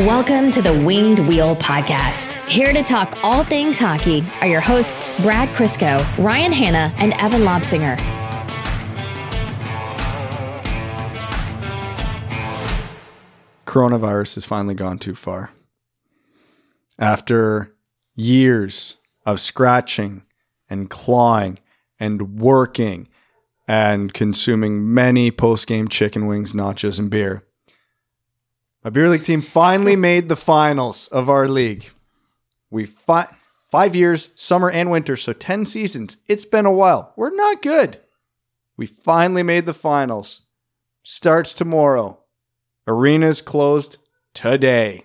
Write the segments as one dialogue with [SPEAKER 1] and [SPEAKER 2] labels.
[SPEAKER 1] Welcome to the Winged Wheel Podcast. Here to talk all things hockey are your hosts, Brad Crisco, Ryan Hanna, and Evan Lobsinger.
[SPEAKER 2] Coronavirus has finally gone too far. After years of scratching and clawing and working and consuming many post game chicken wings, nachos, and beer, my beer league team finally made the finals of our league. We fi- five years, summer and winter, so ten seasons. It's been a while. We're not good. We finally made the finals. Starts tomorrow. Arenas closed today.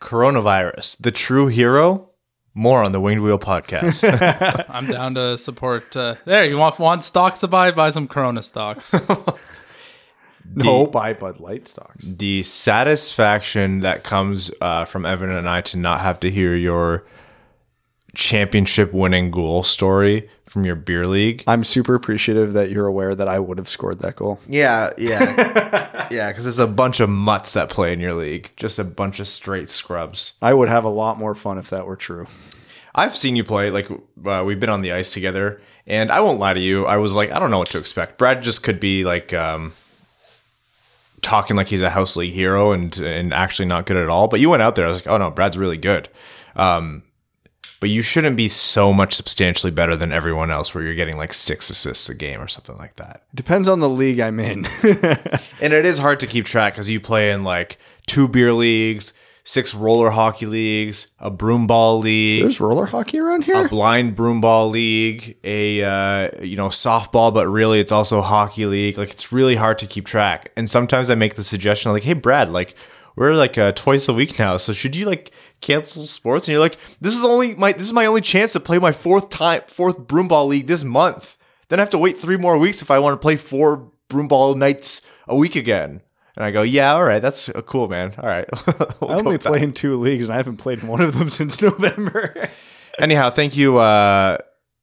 [SPEAKER 3] Coronavirus, the true hero. More on the Winged Wheel podcast.
[SPEAKER 4] I'm down to support. Uh, there, you want want stocks to buy? Buy some Corona stocks.
[SPEAKER 2] No, buy Bud Light stocks.
[SPEAKER 3] the satisfaction that comes uh, from Evan and I to not have to hear your championship winning goal story from your beer league.
[SPEAKER 2] I'm super appreciative that you're aware that I would have scored that goal.
[SPEAKER 3] Yeah, yeah, yeah. Because it's a bunch of mutts that play in your league, just a bunch of straight scrubs.
[SPEAKER 2] I would have a lot more fun if that were true.
[SPEAKER 3] I've seen you play. Like uh, we've been on the ice together, and I won't lie to you. I was like, I don't know what to expect. Brad just could be like um, talking like he's a house league hero and and actually not good at all. But you went out there. I was like, oh no, Brad's really good. Um, but you shouldn't be so much substantially better than everyone else, where you're getting like six assists a game or something like that.
[SPEAKER 2] Depends on the league I'm in.
[SPEAKER 3] And it is hard to keep track because you play in like two beer leagues, six roller hockey leagues, a broom ball league.
[SPEAKER 2] There's roller hockey around here.
[SPEAKER 3] a blind broom ball league, a uh, you know softball, but really it's also hockey league. Like it's really hard to keep track. And sometimes I make the suggestion like, "Hey, Brad, like we're like uh, twice a week now, so should you like cancel sports?" And you're like, "This is only my this is my only chance to play my fourth time fourth broom ball league this month. Then I have to wait three more weeks if I want to play four broom ball nights a week again." And I go, "Yeah, all right, that's uh, cool, man. All right." We'll
[SPEAKER 2] I
[SPEAKER 3] go
[SPEAKER 2] only
[SPEAKER 3] with
[SPEAKER 2] play in two leagues and I haven't played in one of them since November.
[SPEAKER 3] Anyhow, thank you, uh,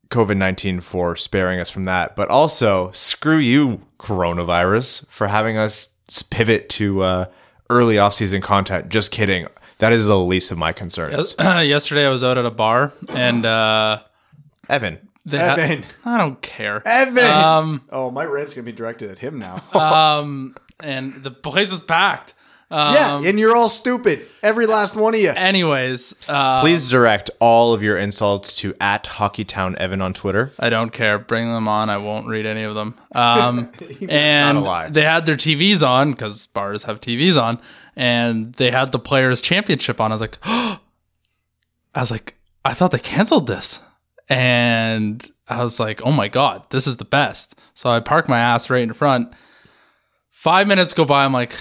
[SPEAKER 3] COVID 19, for sparing us from that. But also, screw you, coronavirus, for having us pivot to uh, early off-season content. Just kidding. That is the least of my concerns.
[SPEAKER 4] Yesterday, I was out at a bar and uh,
[SPEAKER 3] Evan,
[SPEAKER 4] they had-
[SPEAKER 2] Evan.
[SPEAKER 4] I don't care.
[SPEAKER 2] Evan.
[SPEAKER 4] Um,
[SPEAKER 2] oh, my rant's gonna be directed at him now.
[SPEAKER 4] um, and the place was packed. Um,
[SPEAKER 2] yeah, and you're all stupid. Every last one of you.
[SPEAKER 4] Anyways, uh,
[SPEAKER 3] please direct all of your insults to at Hockeytown Evan on Twitter.
[SPEAKER 4] I don't care. Bring them on. I won't read any of them. Um, and
[SPEAKER 3] not a lie.
[SPEAKER 4] they had their TVs on because bars have TVs on, and they had the Players Championship on. I was like, I was like, I thought they canceled this, and I was like, oh my god, this is the best. So I parked my ass right in front. Five minutes go by. I'm like,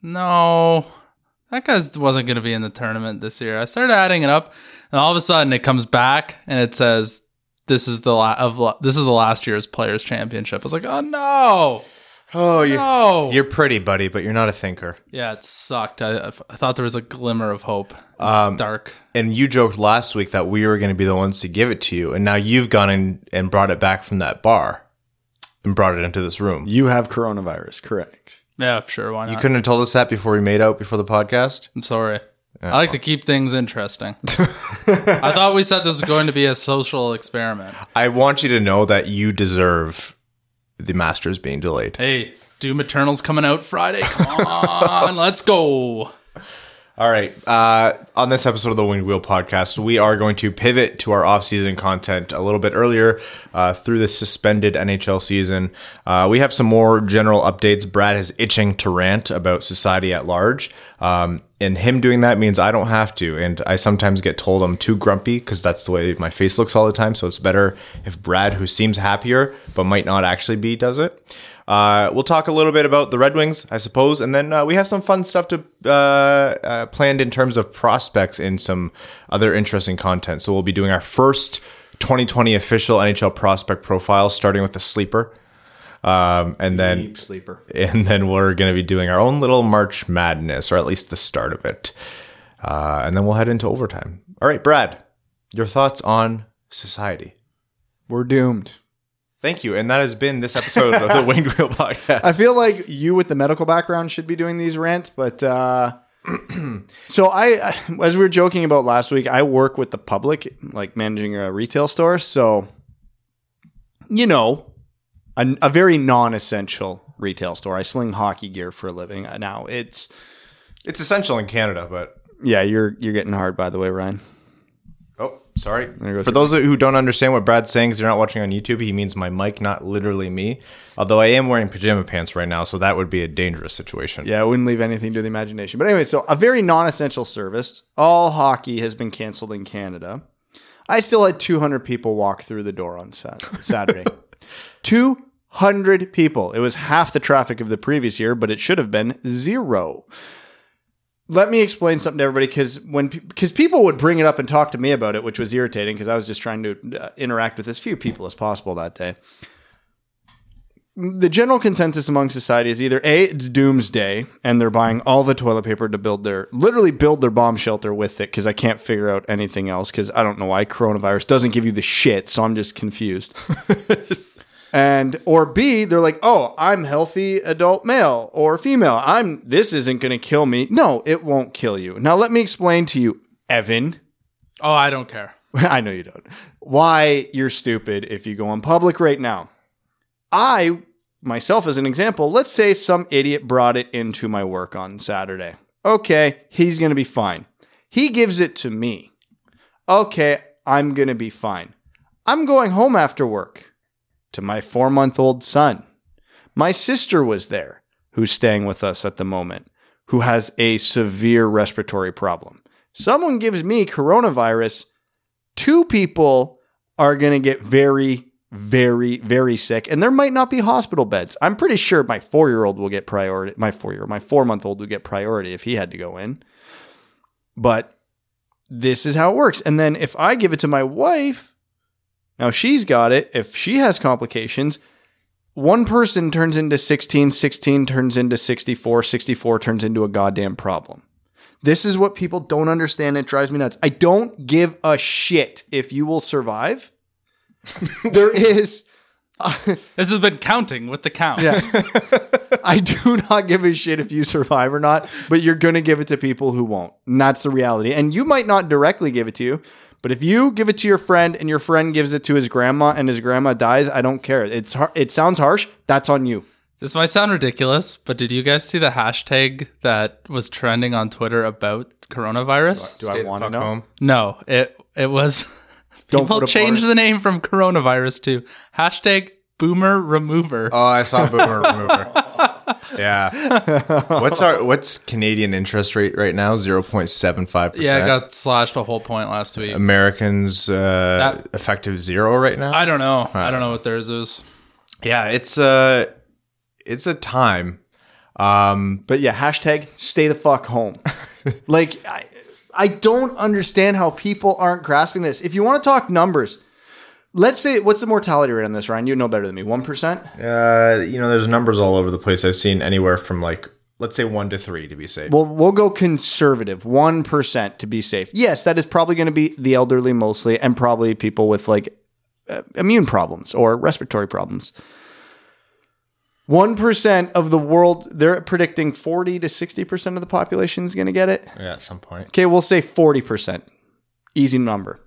[SPEAKER 4] no, that guy wasn't going to be in the tournament this year. I started adding it up, and all of a sudden it comes back and it says this is the la- of la- this is the last year's Players Championship. I was like, oh no,
[SPEAKER 3] Oh, you,
[SPEAKER 4] no.
[SPEAKER 3] you're pretty, buddy, but you're not a thinker.
[SPEAKER 4] yeah, it sucked. I, I thought there was a glimmer of hope. It's um, dark.
[SPEAKER 3] And you joked last week that we were going to be the ones to give it to you, and now you've gone in and brought it back from that bar and brought it into this room.
[SPEAKER 2] You have coronavirus, correct?
[SPEAKER 4] Yeah, sure. Why not?
[SPEAKER 3] You couldn't have told us that before we made out before the podcast.
[SPEAKER 4] I'm sorry. I like to keep things interesting. I thought we said this was going to be a social experiment.
[SPEAKER 3] I want you to know that you deserve the Masters being delayed.
[SPEAKER 4] Hey, Doom Eternal's coming out Friday. Come on, let's go.
[SPEAKER 3] All right. Uh, on this episode of the Winged Wheel podcast, we are going to pivot to our off-season content a little bit earlier uh, through the suspended NHL season. Uh, we have some more general updates. Brad is itching to rant about society at large. Um, and him doing that means I don't have to. And I sometimes get told I'm too grumpy because that's the way my face looks all the time. So it's better if Brad, who seems happier but might not actually be, does it. Uh, we'll talk a little bit about the Red Wings, I suppose, and then uh, we have some fun stuff to uh, uh, planned in terms of prospects and some other interesting content. So we'll be doing our first 2020 official NHL prospect profile, starting with the sleeper, um, and then
[SPEAKER 2] Deep sleeper.
[SPEAKER 3] and then we're going to be doing our own little March Madness, or at least the start of it, uh, and then we'll head into overtime. All right, Brad, your thoughts on society?
[SPEAKER 2] We're doomed.
[SPEAKER 3] Thank you, and that has been this episode of the Winged Wheel Podcast.
[SPEAKER 2] I feel like you with the medical background should be doing these rants, but uh, So I, as we were joking about last week, I work with the public, like managing a retail store. So, you know, a, a very non-essential retail store. I sling hockey gear for a living. Uh, Now it's
[SPEAKER 3] It's essential in Canada, but
[SPEAKER 2] yeah, you're you're getting hard by the way, Ryan.
[SPEAKER 3] oh, sorry. For those who don't understand what Brad's saying, because you're not watching on YouTube, he means my mic, not literally me. Although I am wearing pajama pants right now, so that would be a dangerous situation.
[SPEAKER 2] Yeah, I wouldn't leave anything to the imagination. But anyway, so a very non-essential service. All hockey has been canceled in Canada. I still had 200 people walk through the door on Saturday. 200 people. It was half the traffic of the previous year, but it should have been zero. Let me explain something to everybody because when because people would bring it up and talk to me about it, which was irritating because I was just trying to uh, interact with as few people as possible that day the general consensus among society is either a it's doomsday and they're buying all the toilet paper to build their literally build their bomb shelter with it because i can't figure out anything else because i don't know why coronavirus doesn't give you the shit so i'm just confused and or b they're like oh i'm healthy adult male or female i'm this isn't going to kill me no it won't kill you now let me explain to you evan
[SPEAKER 4] Oh, I don't care.
[SPEAKER 2] I know you don't. Why you're stupid if you go in public right now. I, myself as an example, let's say some idiot brought it into my work on Saturday. Okay, he's going to be fine. He gives it to me. Okay, I'm going to be fine. I'm going home after work to my four month old son. My sister was there, who's staying with us at the moment, who has a severe respiratory problem. Someone gives me coronavirus, two people are going to get very, very, very sick, and there might not be hospital beds. I'm pretty sure my four year old will get priority. My four year, my four month old will get priority if he had to go in. But this is how it works. And then if I give it to my wife, now she's got it. If she has complications, one person turns into 16, 16 turns into 64, 64 turns into a goddamn problem. This is what people don't understand. It drives me nuts. I don't give a shit if you will survive. there is,
[SPEAKER 4] This has been counting with the count.
[SPEAKER 2] yeah. I do not give a shit if you survive or not, but you're going to give it to people who won't. And that's the reality. And you might not directly give it to you, but if you give it to your friend and your friend gives it to his grandma and his grandma dies, I don't care. It's har- it sounds harsh. That's on you.
[SPEAKER 4] This might sound ridiculous, but did you guys see the hashtag that was trending on Twitter about coronavirus?
[SPEAKER 2] Do I want to know?
[SPEAKER 3] home.
[SPEAKER 4] No, it it was
[SPEAKER 2] Don't
[SPEAKER 4] people
[SPEAKER 2] put a
[SPEAKER 4] changed the name from coronavirus to hashtag boomer remover.
[SPEAKER 3] Oh, I saw Boomer Remover. Yeah. What's our what's Canadian interest rate right now? Zero point seven five percent.
[SPEAKER 4] yeah, it got slashed a whole point last week.
[SPEAKER 3] Americans uh,
[SPEAKER 4] That-
[SPEAKER 3] effective zero right now.
[SPEAKER 4] I don't know. I don't know what theirs is.
[SPEAKER 3] yeah, it's uh it's a time. Um,
[SPEAKER 2] But yeah, hashtag stay the fuck home. like, I, I don't understand how people aren't grasping this. If you want to talk numbers, let's say, what's the mortality rate on this, Ryan? You know better than me. 1%?
[SPEAKER 3] uh, you know, there's numbers all over the place. I've seen anywhere from like let's say one to three to be safe.
[SPEAKER 2] Well, we'll go conservative, 1% to be safe. Yes, that is probably going to be the elderly mostly, and probably people with like uh, immune problems or respiratory problems. 1% of the world, they're predicting 40 to 60% of the population is going to get it.
[SPEAKER 3] yeah, at some point.
[SPEAKER 2] Okay, we'll say 40%. Easy number.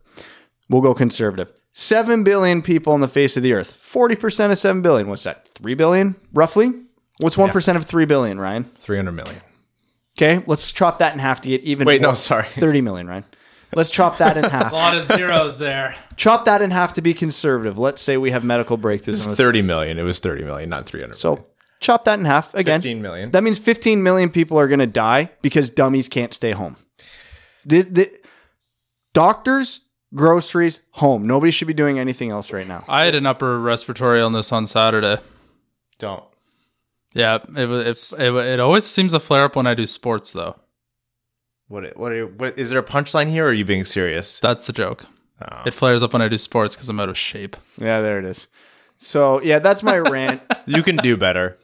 [SPEAKER 2] We'll go conservative. 7 billion people on the face of the earth. 40% of 7 billion. What's that? 3 billion, roughly? What's 1% of 3 billion, Ryan?
[SPEAKER 3] Three hundred million.
[SPEAKER 2] Okay, let's chop that in half to get even.
[SPEAKER 3] Wait, no,
[SPEAKER 2] more.
[SPEAKER 3] sorry.
[SPEAKER 2] 30 million, Ryan. Let's chop that in half.
[SPEAKER 4] A lot of zeros there.
[SPEAKER 2] chop that in half to be conservative. Let's say we have medical breakthroughs. on the-
[SPEAKER 3] Thirty million. It was thirty million, not three hundred.
[SPEAKER 2] So chop that in half again.
[SPEAKER 3] 15 million.
[SPEAKER 2] That means 15 million people are going to die because dummies can't stay home. The, the, doctors, groceries, home. Nobody should be doing anything else right now.
[SPEAKER 4] I had an upper respiratory illness on Saturday.
[SPEAKER 3] don't.
[SPEAKER 4] Yeah, it was. It, it, it always seems to flare up when I do sports, though.
[SPEAKER 3] What? What? What? Is there a punchline here? or Are you being serious?
[SPEAKER 4] That's the joke. It flares up when I do sports because I'm out of shape.
[SPEAKER 2] Yeah, there it is. So yeah, that's my rant.
[SPEAKER 3] you can do better.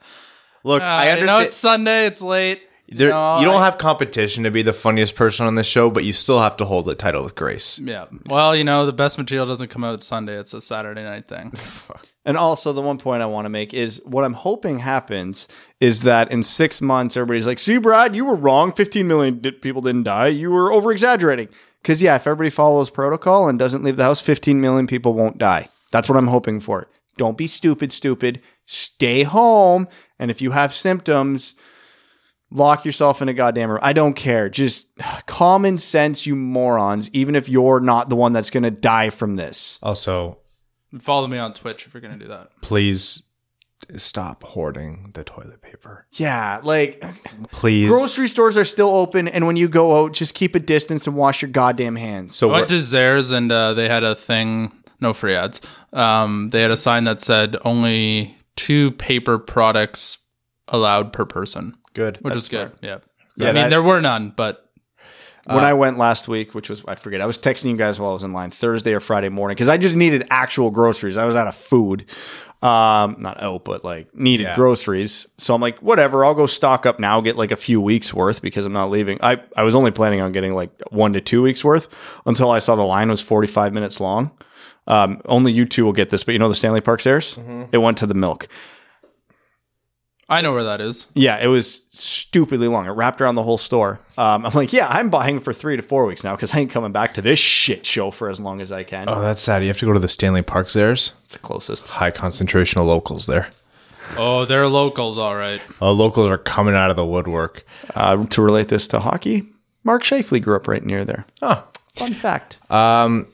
[SPEAKER 3] Look,
[SPEAKER 4] Uh,
[SPEAKER 3] I
[SPEAKER 4] I know
[SPEAKER 3] understand.
[SPEAKER 4] it's Sunday. It's late.
[SPEAKER 3] There,
[SPEAKER 4] No,
[SPEAKER 3] you don't
[SPEAKER 4] I-
[SPEAKER 3] have competition to be the funniest person on the show, but you still have to hold the title with grace.
[SPEAKER 4] Yeah. Well, you know, the best material doesn't come out Sunday. It's a Saturday night thing.
[SPEAKER 2] And also, the one point I want to make is what I'm hoping happens is that in six months, everybody's like, "See, Brad, you were wrong. 15 million di- people didn't die. You were over exaggerating." Because yeah, if everybody follows protocol and doesn't leave the house, 15 million people won't die. That's what I'm hoping for. Don't be stupid, stupid. Stay home, and if you have symptoms, lock yourself in a goddamn room. I don't care. Just common sense, you morons. Even if you're not the one that's going to die from this.
[SPEAKER 3] Also,
[SPEAKER 4] Follow me on Twitch if you're going to do that.
[SPEAKER 3] please stop hoarding the toilet paper.
[SPEAKER 2] Yeah, like
[SPEAKER 3] Please.
[SPEAKER 2] grocery stores are still open, and when you go out, just keep a distance and wash your goddamn hands.
[SPEAKER 3] so
[SPEAKER 4] I
[SPEAKER 3] we're-
[SPEAKER 4] went to Zehrs and uh, they had a thing, no free ads. Um, they had a sign that said only two paper products allowed per person,
[SPEAKER 3] good.
[SPEAKER 4] which was good. Yeah.
[SPEAKER 2] Yeah,
[SPEAKER 4] I mean,
[SPEAKER 2] that-
[SPEAKER 4] there were none, but
[SPEAKER 2] when I went last week, which was I forget, I was texting you guys while I was in line Thursday or Friday morning because I just needed actual groceries. I was out of food, um, not out, but like needed
[SPEAKER 3] Yeah.
[SPEAKER 2] groceries. So I'm like, whatever, I'll go stock up now, get like a few weeks worth because I'm not leaving. I I was only planning on getting like one to two weeks worth until I saw the line was 45 minutes long. Um, only you two will get this, but you know the Stanley Park stairs? It went to the milk.
[SPEAKER 4] I know where that is.
[SPEAKER 2] Yeah, it was stupidly long. It wrapped around the whole store. Um, I'm like, yeah, I'm buying for three to four weeks now because I ain't coming back to this shit show for as long as I can.
[SPEAKER 3] oh, that's sad. You have to go to the Stanley Park there's
[SPEAKER 2] It's the closest.
[SPEAKER 3] high concentration of locals there.
[SPEAKER 4] Oh, they're locals, all right.
[SPEAKER 3] Uh, locals are coming out of the woodwork.
[SPEAKER 2] Uh, to relate this to hockey, Mark Scheifele grew up right near there.
[SPEAKER 3] Oh.
[SPEAKER 2] Fun fact.
[SPEAKER 3] Um,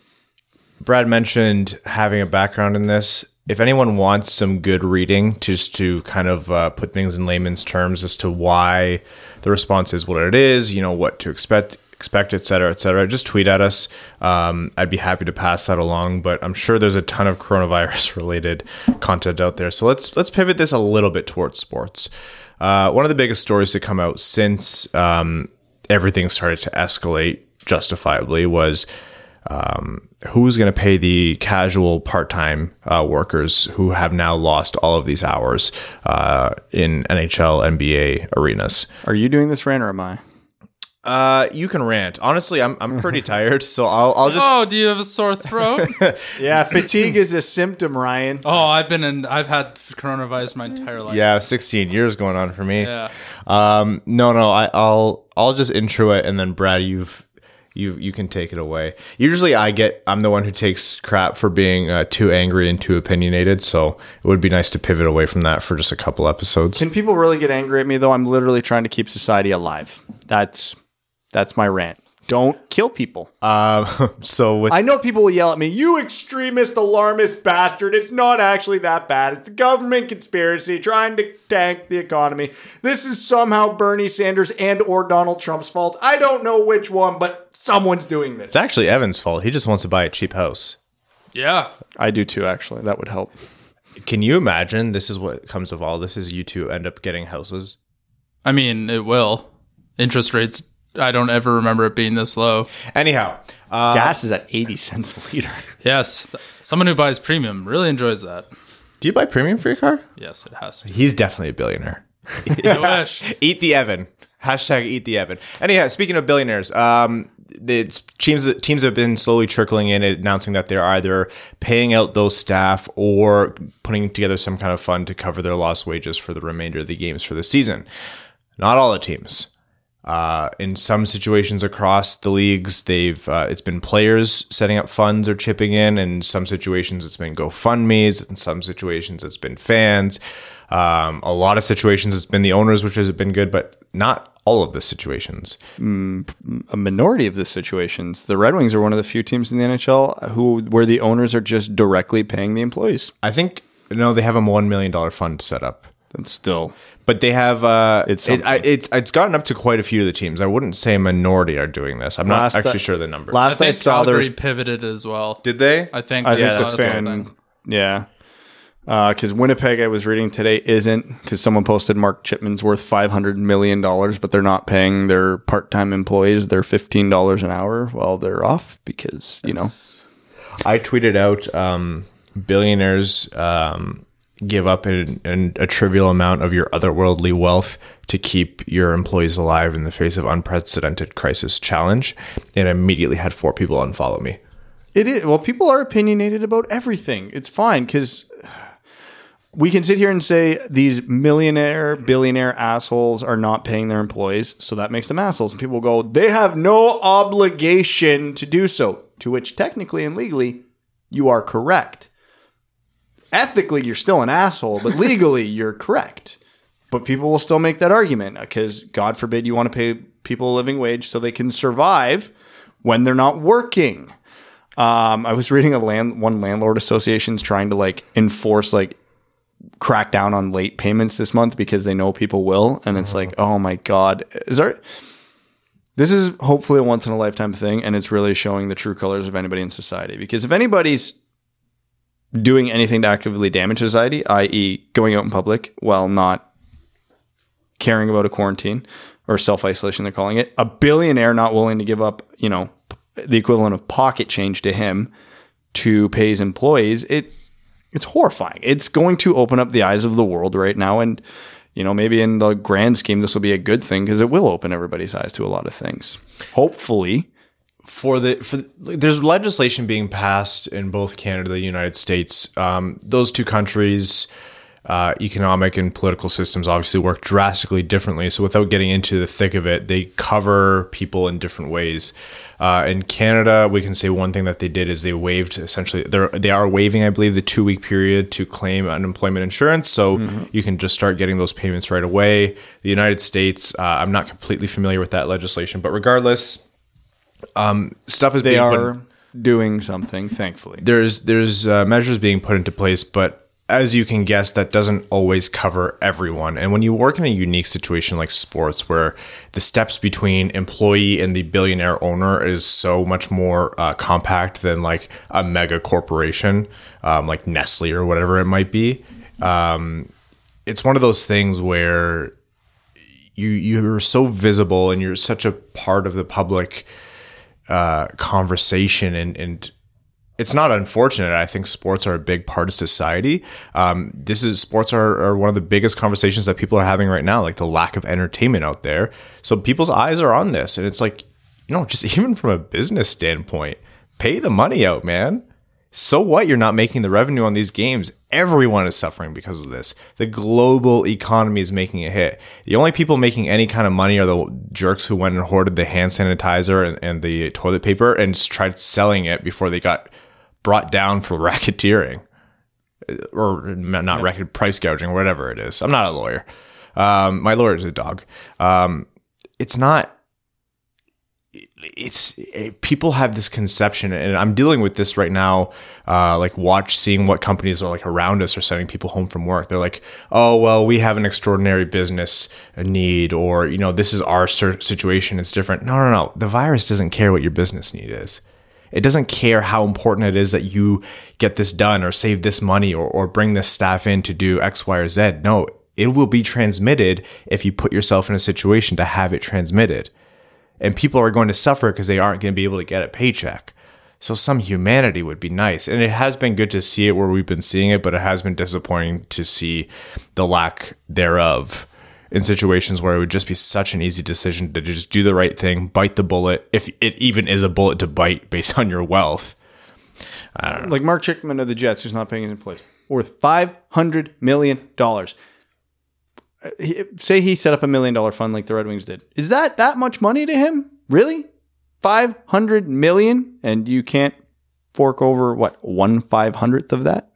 [SPEAKER 3] Brad mentioned having a background in this. If anyone wants some good reading, just to kind of uh, put things in layman's terms as to why the response is what it is, you know, what to expect, expect, et cetera, et cetera, just tweet at us. Um, I'd be happy to pass that along. But I'm sure there's a ton of coronavirus related content out there. So let's let's pivot this a little bit towards sports. Uh, one of the biggest stories to come out since um, everything started to escalate justifiably was um, who's going to pay the casual part-time uh, workers who have now lost all of these hours uh, in NHL, NBA arenas.
[SPEAKER 2] Are you doing this rant or am I?
[SPEAKER 3] Uh, you can rant. Honestly, I'm I'm pretty tired, so I'll I'll just
[SPEAKER 4] Oh, do you have a sore throat?
[SPEAKER 2] Yeah, fatigue is a symptom, Ryan.
[SPEAKER 4] oh, I've been in. I've had coronavirus my entire life.
[SPEAKER 3] yeah, 16 years going on for me.
[SPEAKER 4] Yeah.
[SPEAKER 3] Um, no, no, I, I'll I'll just intro it, and then Brad, you've you you can take it away. Usually, I get I'm the one who takes crap for being uh, too angry and too opinionated, so it would be nice to pivot away from that for just a couple episodes.
[SPEAKER 2] Can people really get angry at me though? I'm literally trying to keep society alive. That's that's my rant. Don't kill people.
[SPEAKER 3] Um, so with
[SPEAKER 2] I know people will yell at me, you extremist, alarmist bastard. It's not actually that bad. It's a government conspiracy trying to tank the economy. This is somehow Bernie Sanders and or Donald Trump's fault. I don't know which one, but someone's doing this.
[SPEAKER 3] it's actually Evan's fault. He just wants to buy a cheap house.
[SPEAKER 4] Yeah.
[SPEAKER 2] I do too, actually. That would help.
[SPEAKER 3] Can you imagine? This is what comes of all this: is you two end up getting houses.
[SPEAKER 4] I mean, it will. Interest rates. I don't ever remember it being this low.
[SPEAKER 3] Anyhow, uh,
[SPEAKER 2] Gas is at 80 cents a liter.
[SPEAKER 4] Yes, someone who buys premium really enjoys that.
[SPEAKER 3] do you buy premium for your car?
[SPEAKER 4] Yes, it has to.
[SPEAKER 3] He's definitely a billionaire.
[SPEAKER 4] Wish.
[SPEAKER 3] Eat the Evan. Hashtag eat the Evan. Anyhow, speaking of billionaires, um, the teams teams have been slowly trickling in, announcing that they're either paying out those staff or putting together some kind of fund to cover their lost wages for the remainder of the games for the season. Not all the teams. Uh, in some situations across the leagues, they've uh, it's been players setting up funds or chipping in. In some situations, it's been GoFundmes. In some situations, it's been fans. Um, a lot of situations, it's been the owners, which has been good, but not all of the situations.
[SPEAKER 2] a minority of the situations. The Red Wings are one of the few teams in the NHL who where the owners are just directly paying the employees.
[SPEAKER 3] I think no, they have a one million dollar fund set up,
[SPEAKER 2] That's still
[SPEAKER 3] but they have uh,
[SPEAKER 2] It's
[SPEAKER 3] it, I, it's it's gotten up to quite a few of the teams. I wouldn't say a minority are doing this. I'm
[SPEAKER 2] Last
[SPEAKER 3] not actually
[SPEAKER 2] I-
[SPEAKER 3] sure the number.
[SPEAKER 2] Last I,
[SPEAKER 4] think
[SPEAKER 2] saw
[SPEAKER 4] Calgary
[SPEAKER 2] there's
[SPEAKER 4] pivoted as well.
[SPEAKER 3] Did they?
[SPEAKER 4] I think.
[SPEAKER 2] I think
[SPEAKER 4] yeah,
[SPEAKER 2] that's
[SPEAKER 4] that's the
[SPEAKER 2] been yeah. Because Winnipeg, I was reading today, isn't because someone posted Mark Chipman's worth five hundred million dollars, but they're not paying their part-time employees their fifteen dollars an hour while they're off because you know
[SPEAKER 3] I tweeted out um, billionaires um, give up a trivial amount of your otherworldly wealth to keep your employees alive in the face of unprecedented crisis challenge. And immediately had four people unfollow me.
[SPEAKER 2] It is well, people are opinionated about everything. It's fine because we can sit here and say these millionaire, billionaire assholes are not paying their employees, so that makes them assholes. And people go, they have no obligation to do so. To which, technically and legally, you are correct. Ethically, you're still an asshole, but legally, you're correct. But people will still make that argument because, God forbid, you want to pay people a living wage so they can survive when they're not working. Um, I was reading a land one landlord association's trying to like enforce like crack down on late payments this month because they know people will, and it's like, oh my god, is there? This is hopefully a once in a lifetime thing, and it's really showing the true colors of anybody in society. Because if anybody's doing anything to actively damage society, i.e., going out in public while not caring about a quarantine or self isolation, they're calling it, a billionaire not willing to give up, you know, the equivalent of pocket change to him to pay his employees, it it's horrifying. It's going to open up the eyes of the world right now, and you know maybe in the grand scheme this will be a good thing because it will open everybody's eyes to a lot of things. Hopefully,
[SPEAKER 3] for the for there's legislation being passed in both Canada and the United States. Um, those two countries. Uh, economic and political systems obviously work drastically differently. So, without getting into the thick of it, they cover people in different ways. Uh, in Canada, we can say one thing that they did is they waived essentially they're they are waiving, I believe, the two week period to claim unemployment insurance. So you can just start getting those payments right away. The United States, uh, I'm not completely familiar with that legislation, but regardless, um, stuff is
[SPEAKER 2] they
[SPEAKER 3] being put-
[SPEAKER 2] are doing something. Thankfully,
[SPEAKER 3] there's there's uh, measures being put into place, but as you can guess, that doesn't always cover everyone. And when you work in a unique situation like sports, where the steps between employee and the billionaire owner is so much more uh, compact than like a mega corporation, um, like Nestle or whatever it might be, um, it's one of those things where you you're so visible and you're such a part of the public uh, conversation and and it's not unfortunate. I think sports are a big part of society. Um, this is sports are, are one of the biggest conversations that people are having right now, like the lack of entertainment out there. So people's eyes are on this, and it's like, you know, just even from a business standpoint, pay the money out, man. So what? You're not making the revenue on these games. Everyone is suffering because of this. The global economy is making a hit. The only people making any kind of money are the jerks who went and hoarded the hand sanitizer and, and the toilet paper and just tried selling it before they got brought down for racketeering or not racket price gouging, whatever it is. I'm not a lawyer. Um, my lawyer is a dog. Um, it's not. It's it, people have this conception, and I'm dealing with this right now. Uh, like watch, seeing what companies are like around us are sending people home from work. They're like, "Oh, well, we have an extraordinary business need, or you know, this is our situation. It's different." No, no, no. The virus doesn't care what your business need is. It doesn't care how important it is that you get this done or save this money or, or bring this staff in to do X, Y, or Z. No, it will be transmitted if you put yourself in a situation to have it transmitted. And people are going to suffer because they aren't going to be able to get a paycheck. So some humanity would be nice. And it has been good to see it where we've been seeing it, but it has been disappointing to see the lack thereof in situations where it would just be such an easy decision to just do the right thing, bite the bullet, if it even is a bullet to bite based on your wealth.
[SPEAKER 2] like Mark Chipman of the Jets, who's not paying his employees, worth five hundred million dollars. He- Say he set up a million dollar fund like the Red Wings did. Is that that much money to him? Really? Five hundred million, and you can't fork over what one five hundredth of that?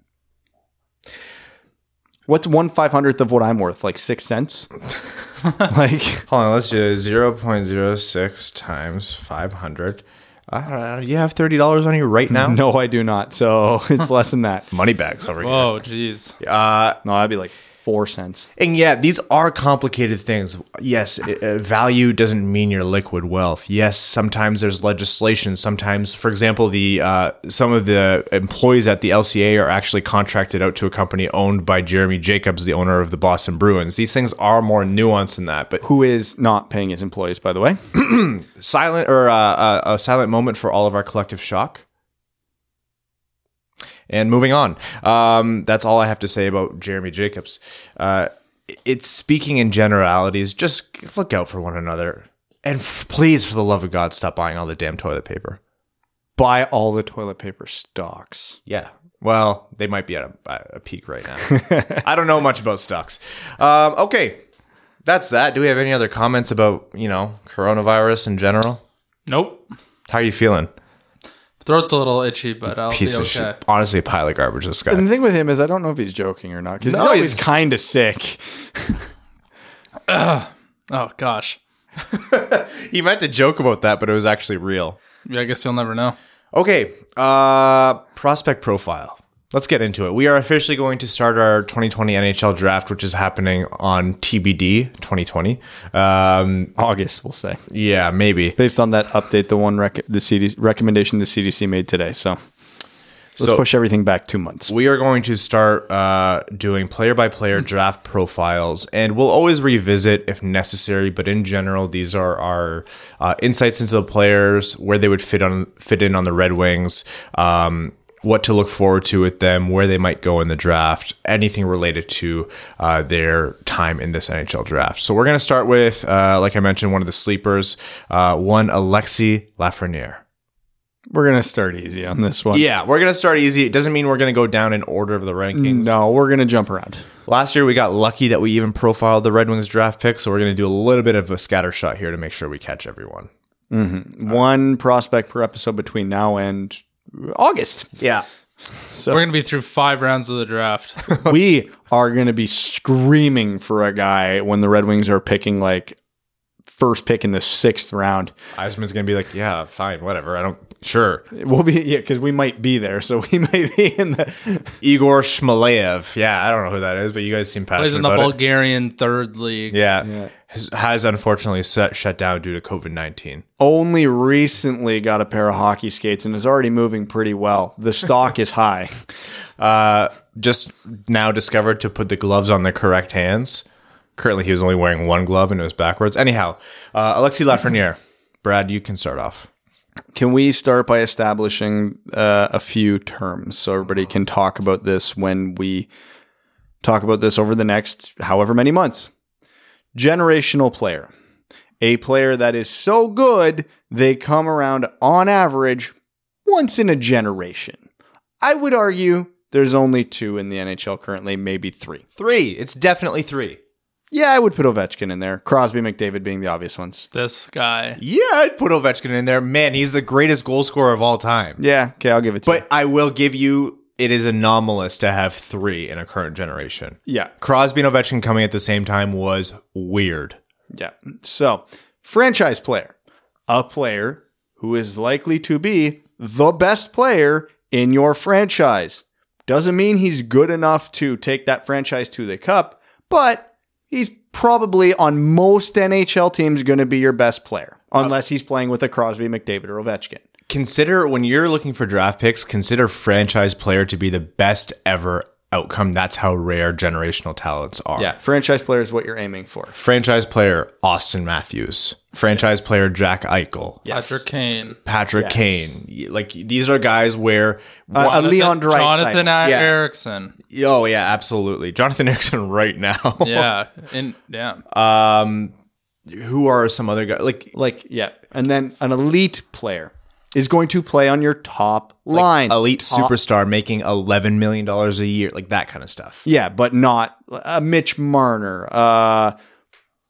[SPEAKER 2] What's one five hundredth of what I'm worth? Like six cents? like
[SPEAKER 3] Hold on, let's do 0.06 times 500. I don't know. You have $30 on you right now?
[SPEAKER 2] no, I do not. So it's less than that.
[SPEAKER 3] Money bags over here.
[SPEAKER 4] Oh, jeez.
[SPEAKER 3] Uh,
[SPEAKER 2] No, I'd be like four cents.
[SPEAKER 3] And yeah, these are complicated things. Yes, uh, value doesn't mean your liquid wealth. Yes, sometimes there's legislation. Sometimes, for example, the uh, some of the employees at the LCA are actually contracted out to a company owned by Jeremy Jacobs, the owner of the Boston Bruins. These things are more nuanced than that. But
[SPEAKER 2] Who is not paying his employees, by the way?
[SPEAKER 3] silent or uh, uh, a silent moment for all of our collective shock. And moving on, um, that's all I have to say about Jeremy Jacobs. Uh, it's speaking in generalities. Just look out for one another, and f- please, for the love of God, stop buying all the damn toilet paper.
[SPEAKER 2] Buy all the toilet paper stocks.
[SPEAKER 3] Yeah. Well, they might be at a, a peak right now. I don't know much about stocks. Um, okay, that's that. Do we have any other comments about you know coronavirus in general?
[SPEAKER 4] Nope.
[SPEAKER 3] How are you feeling?
[SPEAKER 4] Throat's a little itchy, but I'll
[SPEAKER 3] Piece
[SPEAKER 4] be
[SPEAKER 3] of
[SPEAKER 4] okay.
[SPEAKER 3] shit. Honestly, a pile of garbage. This guy.
[SPEAKER 2] And the thing with him is, I don't know if he's joking or not because
[SPEAKER 3] No,
[SPEAKER 2] he's always
[SPEAKER 3] he's-
[SPEAKER 2] kind of sick.
[SPEAKER 4] Oh gosh.
[SPEAKER 3] He meant to joke about that, but it was actually real.
[SPEAKER 4] Yeah, I guess you'll never know.
[SPEAKER 3] Okay, uh, prospect profile. Let's get into it. We are officially going to start our 2020 NHL draft, which is happening on TBD 2020. Um,
[SPEAKER 2] August, we'll say,
[SPEAKER 3] yeah, maybe.
[SPEAKER 2] based on that update, the one rec- the CDC recommendation the CDC made today. So let's
[SPEAKER 3] So-
[SPEAKER 2] push everything back two months.
[SPEAKER 3] We are going to start uh, doing player by player draft profiles, and we'll always revisit if necessary. But in general, these are our uh, insights into the players, where they would fit on fit in on the Red Wings, um, what to look forward to with them, where they might go in the draft, anything related to uh, their time in this NHL draft. So we're going to start with, uh, like I mentioned, one of the sleepers, uh, one Alexi Lafreniere.
[SPEAKER 2] We're gonna start easy on this one.
[SPEAKER 3] Yeah, we're going to start easy. It doesn't mean we're going to go down in order of the rankings.
[SPEAKER 2] No, we're gonna jump around.
[SPEAKER 3] Last year we got lucky that we even profiled the Red Wings draft pick, so we're going to do a little bit of a scatter shot here to make sure we catch everyone.
[SPEAKER 2] One prospect per episode between now and August.
[SPEAKER 3] Yeah.
[SPEAKER 2] So
[SPEAKER 4] We're gonna be through five rounds of the draft.
[SPEAKER 2] we are going to be screaming for a guy when the Red Wings are picking like first pick in the sixth round.
[SPEAKER 3] Yzerman's going to be like, yeah, fine, whatever. I don't, sure.
[SPEAKER 2] We'll be yeah, because we might be there, so we might be in the.
[SPEAKER 3] Igor Shmalev. Yeah, I don't know who that is, but you guys seem
[SPEAKER 4] Plays
[SPEAKER 3] passionate
[SPEAKER 4] in the
[SPEAKER 3] about it.
[SPEAKER 4] Bulgarian third league.
[SPEAKER 3] Yeah. Has, has unfortunately set, shut down due to COVID 19.
[SPEAKER 2] Only recently got a pair of hockey skates and is already moving pretty well. The stock is high.
[SPEAKER 3] Uh, just now discovered to put the gloves on the correct hands. Currently, he was only wearing one glove and it was backwards. Anyhow, uh, Alexi Lafreniere. Brad, you can start off.
[SPEAKER 2] Can we start by establishing uh, a few terms so everybody can talk about this when we talk about this over the next however many months? Generational player. A player that is so good, they come around on average once in a generation. I would argue there's only two in the NHL currently, maybe three.
[SPEAKER 3] Three. It's definitely three.
[SPEAKER 2] Yeah, I would put Ovechkin in there. Crosby, McDavid being the obvious ones.
[SPEAKER 4] This guy.
[SPEAKER 3] Yeah, I'd put Ovechkin in there. Man, he's the greatest goal scorer of all time.
[SPEAKER 2] Yeah, okay, I'll give it to you.
[SPEAKER 3] But I will give you, it is anomalous to have three in a current generation.
[SPEAKER 2] Yeah,
[SPEAKER 3] Crosby and Ovechkin coming at the same time was weird.
[SPEAKER 2] Yeah. So, franchise player, a player who is likely to be the best player in your franchise. Doesn't mean he's good enough to take that franchise to the cup, but he's probably on most NHL teams going to be your best player, unless he's playing with a Crosby, McDavid, or Ovechkin.
[SPEAKER 3] Consider when you're looking for draft picks, consider franchise player to be the best ever outcome. That's how rare generational talents are.
[SPEAKER 2] Yeah, franchise player is what you're aiming for.
[SPEAKER 3] Franchise player Auston Matthews. Franchise player Jack Eichel.
[SPEAKER 4] Patrick Kane.
[SPEAKER 3] Patrick Kane. Like these are guys where
[SPEAKER 2] Uh, a Leon Draisaitl.
[SPEAKER 4] Jonathan
[SPEAKER 3] Yeah.
[SPEAKER 4] Ericsson.
[SPEAKER 3] Oh yeah, absolutely. Jonathan Ericsson right now.
[SPEAKER 4] Yeah. In yeah.
[SPEAKER 3] Um who are some other guys like
[SPEAKER 2] Like, yeah. And then an elite player is going to play on your top line.
[SPEAKER 3] elite
[SPEAKER 2] Top-
[SPEAKER 3] superstar making eleven million dollars a year, like that kind of stuff.
[SPEAKER 2] Yeah, but not a Mitch Marner, uh,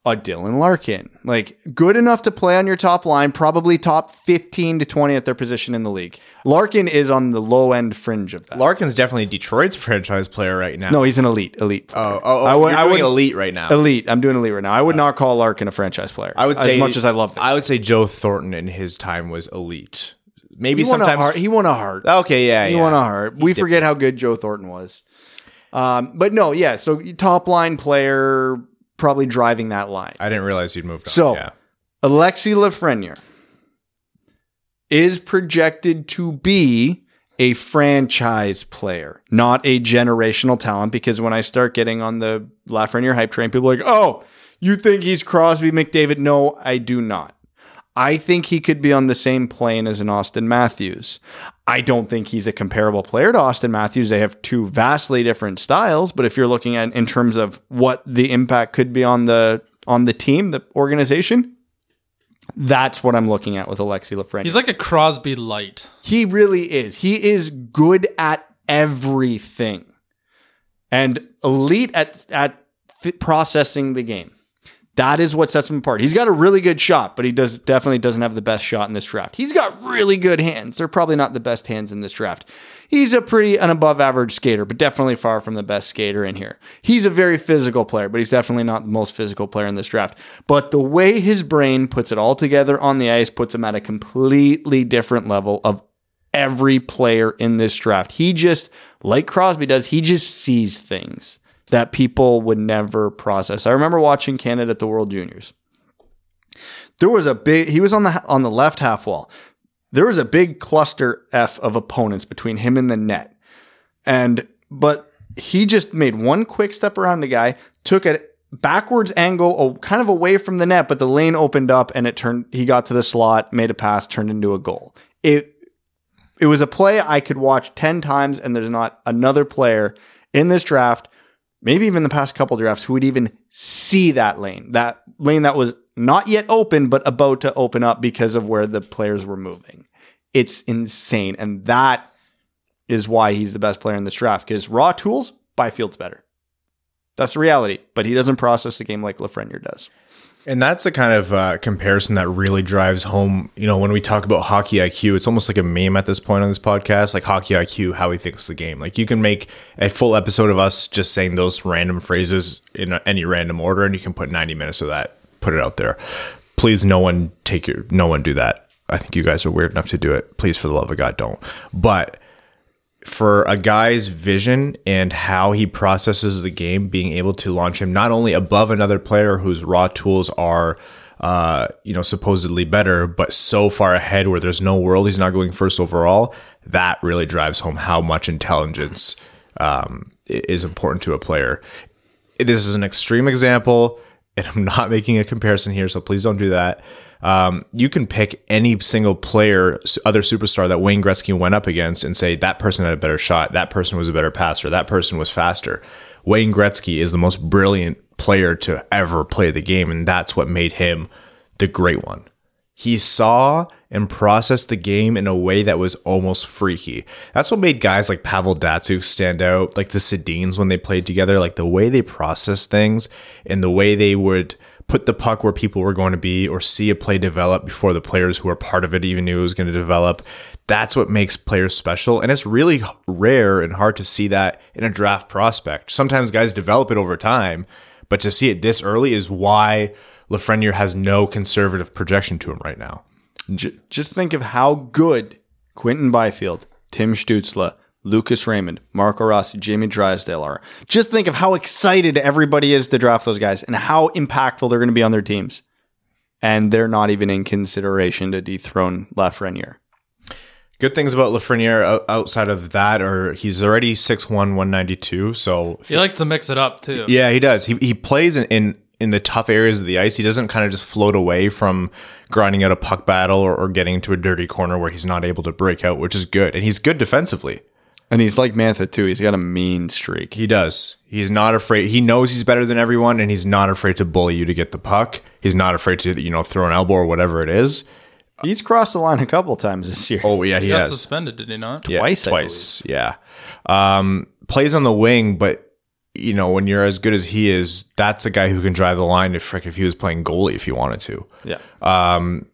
[SPEAKER 2] a Dylan Larkin. Like good enough to play on your top line, probably top 15 to 20 at their position in the league. Larkin is on the low end fringe of that.
[SPEAKER 3] Larkin's definitely Detroit's franchise player right now.
[SPEAKER 2] no, he's an elite, elite. player.
[SPEAKER 3] Oh, oh, oh
[SPEAKER 2] I would- I
[SPEAKER 3] doing
[SPEAKER 2] would-
[SPEAKER 3] elite right now.
[SPEAKER 2] elite. I'm doing elite right now. I would not call Larkin a franchise player.
[SPEAKER 3] I would say
[SPEAKER 2] as much as I love that.
[SPEAKER 3] I would say Joe Thornton in his time was elite. Maybe
[SPEAKER 2] he won a
[SPEAKER 3] sometimes
[SPEAKER 2] Hart. He won a Hart.
[SPEAKER 3] Okay, yeah,
[SPEAKER 2] He
[SPEAKER 3] yeah.
[SPEAKER 2] won a Hart. We
[SPEAKER 3] did.
[SPEAKER 2] forget how good Joe Thornton was. Um, but no, yeah. So top line player, probably driving that line.
[SPEAKER 3] I didn't realize you'd moved on.
[SPEAKER 2] So-
[SPEAKER 3] yeah.
[SPEAKER 2] Alexi Lafreniere is projected to be a franchise player, not a generational talent. Because when I start getting on the Lafreniere hype train, people are like, oh, you think he's Crosby McDavid? No, I do not. I think he could be on the same plane as an Auston Matthews. I don't think he's a comparable player to Auston Matthews. They have two vastly different styles, but if you're looking at in terms of what the impact could be on the on the team, the organization, that's what I'm looking at with Alexi Lafreniere.
[SPEAKER 4] He's like a Crosby light.
[SPEAKER 2] He really is. He is good at everything and elite at at th- processing the game. That is what sets him apart. He's got a really good shot, but he does definitely doesn't have the best shot in this draft. He's got really good hands. They're probably not the best hands in this draft. He's a pretty an above average skater, but definitely far from the best skater in here. He's a very physical player, but he's definitely not the most physical player in this draft. But the way his brain puts it all together on the ice puts him at a completely different level of every player in this draft. He just, like Crosby does, he just sees things that people would never process. I remember watching Canada at the World Juniors. There was a big he was on the on the left half wall. There was a big cluster F of opponents between him and the net. And but he just made one quick step around the guy, took a backwards angle kind of away from the net, but the lane opened up and it turned he got to the slot, made a pass, turned into a goal. It it was a play I could watch 10 times and there's not another player in this draft maybe even the past couple drafts, who would even see that lane, that lane that was not yet open, but about to open up because of where the players were moving. It's insane. And that is why he's the best player in this draft because raw tools, Byfield's better. That's the reality, but he doesn't process the game like Lafreniere does.
[SPEAKER 3] And that's the kind of uh, comparison that really drives home. You know, when we talk about hockey IQ, it's almost like a meme at this point on this podcast, like hockey IQ, how he thinks the game. Like you can make a full episode of us just saying those random phrases in any random order, and you can put 90 minutes of that, put it out there. Please, no one take your, no one do that. I think you guys are weird enough to do it. Please, for the love of God, don't. But for a guy's vision and how he processes the game, being able to launch him not only above another player whose raw tools are, uh, you know, supposedly better, but so far ahead where there's no world he's not going first overall. That really drives home how much intelligence um, is important to a player. This is an extreme example, and I'm not making a comparison here, so please don't do that. Um, you can pick any single player, other superstar that Wayne Gretzky went up against and say that person had a better shot, that person was a better passer, that person was faster. Wayne Gretzky is the most brilliant player to ever play the game, and that's what made him the great one. He saw and processed the game in a way that was almost freaky. That's what made guys like Pavel Datsyuk stand out, like the Sedins when they played together, like the way they processed things and the way they would put the puck where people were going to be or see a play develop before the players who are part of it even knew it was going to develop. That's what makes players special. And it's really rare and hard to see that in a draft prospect. Sometimes guys develop it over time, but to see it this early is why Lafreniere has no conservative projection to him right now.
[SPEAKER 2] Just think of how good Quinton Byfield, Tim Stützle, Lucas Raymond, Marco Rossi, Jamie Drysdale are. Just think of how excited everybody is to draft those guys and how impactful they're going to be on their teams. And they're not even in consideration to dethrone Lafreniere.
[SPEAKER 3] Good things about Lafreniere outside of that, or he's already 6'1", 192. So
[SPEAKER 4] he likes to mix it up too.
[SPEAKER 3] Yeah, he does. He he plays in, in in the tough areas of the ice. He doesn't kind of just float away from grinding out a puck battle or, or, getting into a dirty corner where he's not able to break out, which is good. And he's good defensively.
[SPEAKER 2] And he's like Mantha too. He's got a mean streak.
[SPEAKER 3] He does. He's not afraid. He knows he's better than everyone, and he's not afraid to bully you to get the puck. He's not afraid to you know throw an elbow or whatever it is.
[SPEAKER 2] He's crossed the line a couple times this year.
[SPEAKER 3] Oh yeah, he,
[SPEAKER 4] he got
[SPEAKER 3] has.
[SPEAKER 4] suspended, did he not?
[SPEAKER 3] Yeah,
[SPEAKER 2] twice.
[SPEAKER 3] Twice. Yeah. Um, plays on the wing, but you know when you're as good as he is, that's a guy who can drive the line. If if he was playing goalie, if he wanted to.
[SPEAKER 2] Yeah.
[SPEAKER 3] Um,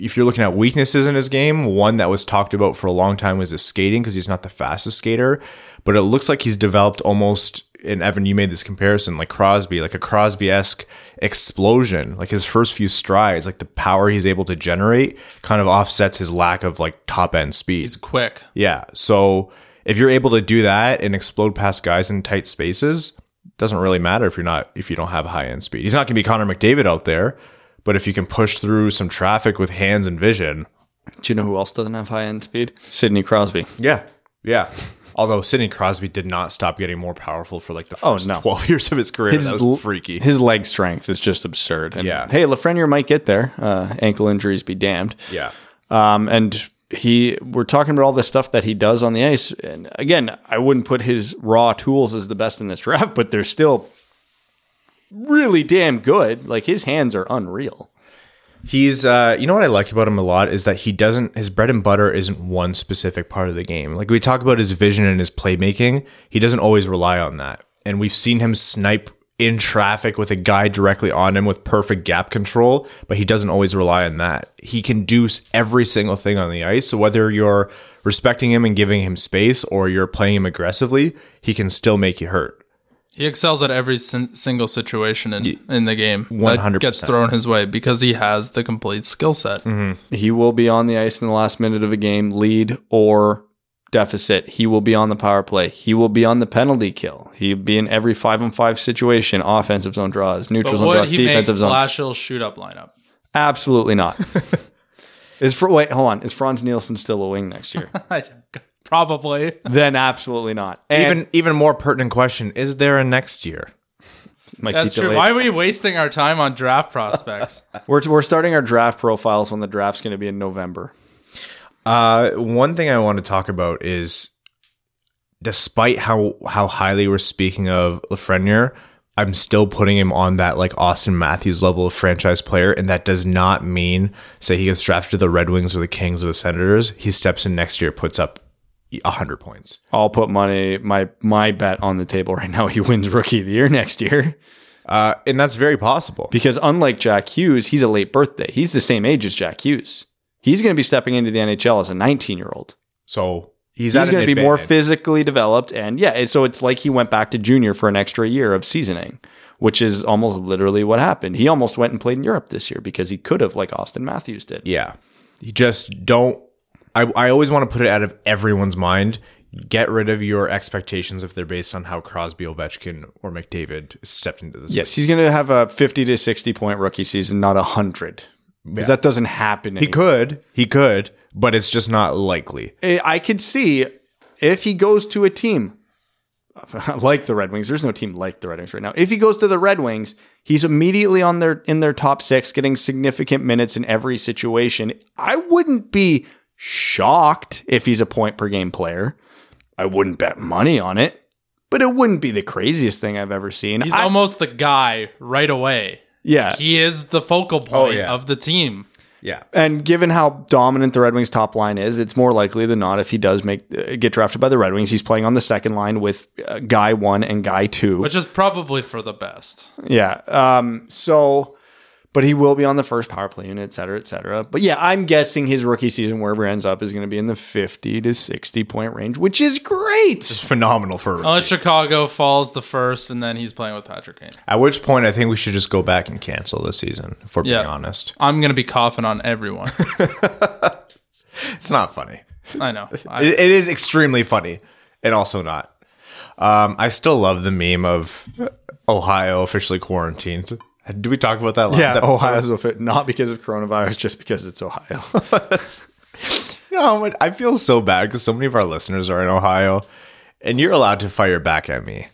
[SPEAKER 3] if you're looking at weaknesses in his game, one that was talked about for a long time was his skating because he's not the fastest skater, but it looks like he's developed almost. And Evan, you made this comparison like Crosby, like a Crosby esque explosion. Like his first few strides, like the power he's able to generate, kind of offsets his lack of like top end speed.
[SPEAKER 4] He's quick.
[SPEAKER 3] Yeah. So if you're able to do that and explode past guys in tight spaces, doesn't really matter if you're not if you don't have high end speed. He's not going to be Connor McDavid out there, but if you can push through some traffic with hands and vision,
[SPEAKER 2] do you know who else doesn't have high end speed? Sidney Crosby.
[SPEAKER 3] Yeah. Yeah. Although Sidney Crosby did not stop getting more powerful for like the
[SPEAKER 2] Oh,
[SPEAKER 3] first
[SPEAKER 2] no.
[SPEAKER 3] 12 years of his career. that was freaky.
[SPEAKER 2] His leg strength is just absurd. And
[SPEAKER 3] Yeah.
[SPEAKER 2] Hey, Lafreniere might get there. Uh, ankle injuries be damned.
[SPEAKER 3] yeah.
[SPEAKER 2] Um, and he, we're talking about all the stuff that he does on the ice. And again, I wouldn't put his raw tools as the best in this draft, but they're still really damn good. Like his hands are unreal.
[SPEAKER 3] He's, uh, you know what I like about him a lot is that he doesn't, his bread and butter isn't one specific part of the game. Like we talk about his vision and his playmaking, he doesn't always rely on that. And we've seen him snipe in traffic with a guy directly on him with perfect gap control, but he doesn't always rely on that. He can do every single thing on the ice. So whether you're respecting him and giving him space or you're playing him aggressively, he can still make you hurt.
[SPEAKER 4] He excels at every sin- single situation in, in the game
[SPEAKER 3] 100%.
[SPEAKER 4] gets thrown his way because he has the complete skill set. Mm-hmm.
[SPEAKER 2] He will be on the ice in the last minute of a game, lead or deficit. He will be on the power play. He will be on the penalty kill. He'll be in every five on five situation, offensive zone draws, neutral zone draws,
[SPEAKER 4] he
[SPEAKER 2] defensive zone.
[SPEAKER 4] Blashill's shoot up lineup?
[SPEAKER 2] Absolutely not. is for wait, hold on. Is Frans Nielsen still a wing next year?
[SPEAKER 4] Probably.
[SPEAKER 2] then absolutely not. And
[SPEAKER 3] Even even more pertinent question, is there a next year?
[SPEAKER 2] might
[SPEAKER 4] That's true. Why are we wasting our time on draft prospects?
[SPEAKER 2] We're we're starting our draft profiles when the draft's going to be in November.
[SPEAKER 3] Uh, one thing I want to talk about is, despite how how highly we're speaking of Lafreniere, I'm still putting him on that like Auston Matthews level of franchise player, and that does not mean say he gets drafted to the Red Wings or the Kings or the Senators. He steps in next year, puts up hundred points.
[SPEAKER 2] I'll put money my my bet on the table right now. He wins Rookie of the Year next year
[SPEAKER 3] Uh, and that's very possible.
[SPEAKER 2] because unlike Jack Hughes, he's a late birthday. He's the same age as Jack Hughes. He's going to be stepping into the NHL as a 19 year old.
[SPEAKER 3] So he's,
[SPEAKER 2] He's going to be more physically developed, and yeah, so it's like he went back to junior for an extra year of seasoning, which is almost literally what happened. He almost went and played in Europe this year because he could have, like Auston Matthews did.
[SPEAKER 3] Yeah. You just don't. I, I always want to put it out of everyone's mind. Get rid of your expectations if they're based on how Crosby, Ovechkin, or McDavid stepped into this.
[SPEAKER 2] Yes, he's going to have a 50 to 60 point rookie season, not a 100. Because that doesn't happen.
[SPEAKER 3] He could. He could, but it's just not likely.
[SPEAKER 2] I I could see if he goes to a team like the Red Wings. There's no team like the Red Wings right now. If he goes to the Red Wings, he's immediately on their in their top six, getting significant minutes in every situation. I wouldn't be shocked if he's a point per game player. I wouldn't bet money on it, but it wouldn't be the craziest thing I've ever seen.
[SPEAKER 4] He's
[SPEAKER 2] I-
[SPEAKER 4] almost the guy right away.
[SPEAKER 2] yeah,
[SPEAKER 4] He is the focal point
[SPEAKER 3] yeah.
[SPEAKER 4] of the team.
[SPEAKER 3] Yeah.
[SPEAKER 2] And given how dominant the Red Wings top line is, it's more likely than not if he does make uh, get drafted by the Red Wings, he's playing on the second line with uh, guy one and guy two.
[SPEAKER 4] Which is probably for the best.
[SPEAKER 2] yeah. Um. So, but he will be on the first power play unit, et cetera, et cetera. But yeah, I'm guessing his rookie season, wherever he ends up, is going to be in the 50 to 60 point range, which is great.
[SPEAKER 3] Phenomenal for a rookie.
[SPEAKER 4] Unless Chicago falls the first and then he's playing with Patrick Kane.
[SPEAKER 3] At which point, I think we should just go back and cancel this season, if we're
[SPEAKER 4] Yeah.
[SPEAKER 3] being honest.
[SPEAKER 4] I'm going to be coughing on everyone.
[SPEAKER 3] It's not funny.
[SPEAKER 4] I know. I,
[SPEAKER 3] It, it is extremely funny and also not. Um, I still love the meme of Ohio officially quarantined. Did we talk about that last
[SPEAKER 2] Yeah,
[SPEAKER 3] episode?
[SPEAKER 2] Ohio's will fit not because of coronavirus, just because it's Ohio.
[SPEAKER 3] You know, I feel so bad because so many of our listeners are in Ohio, and you're allowed to fire back at me.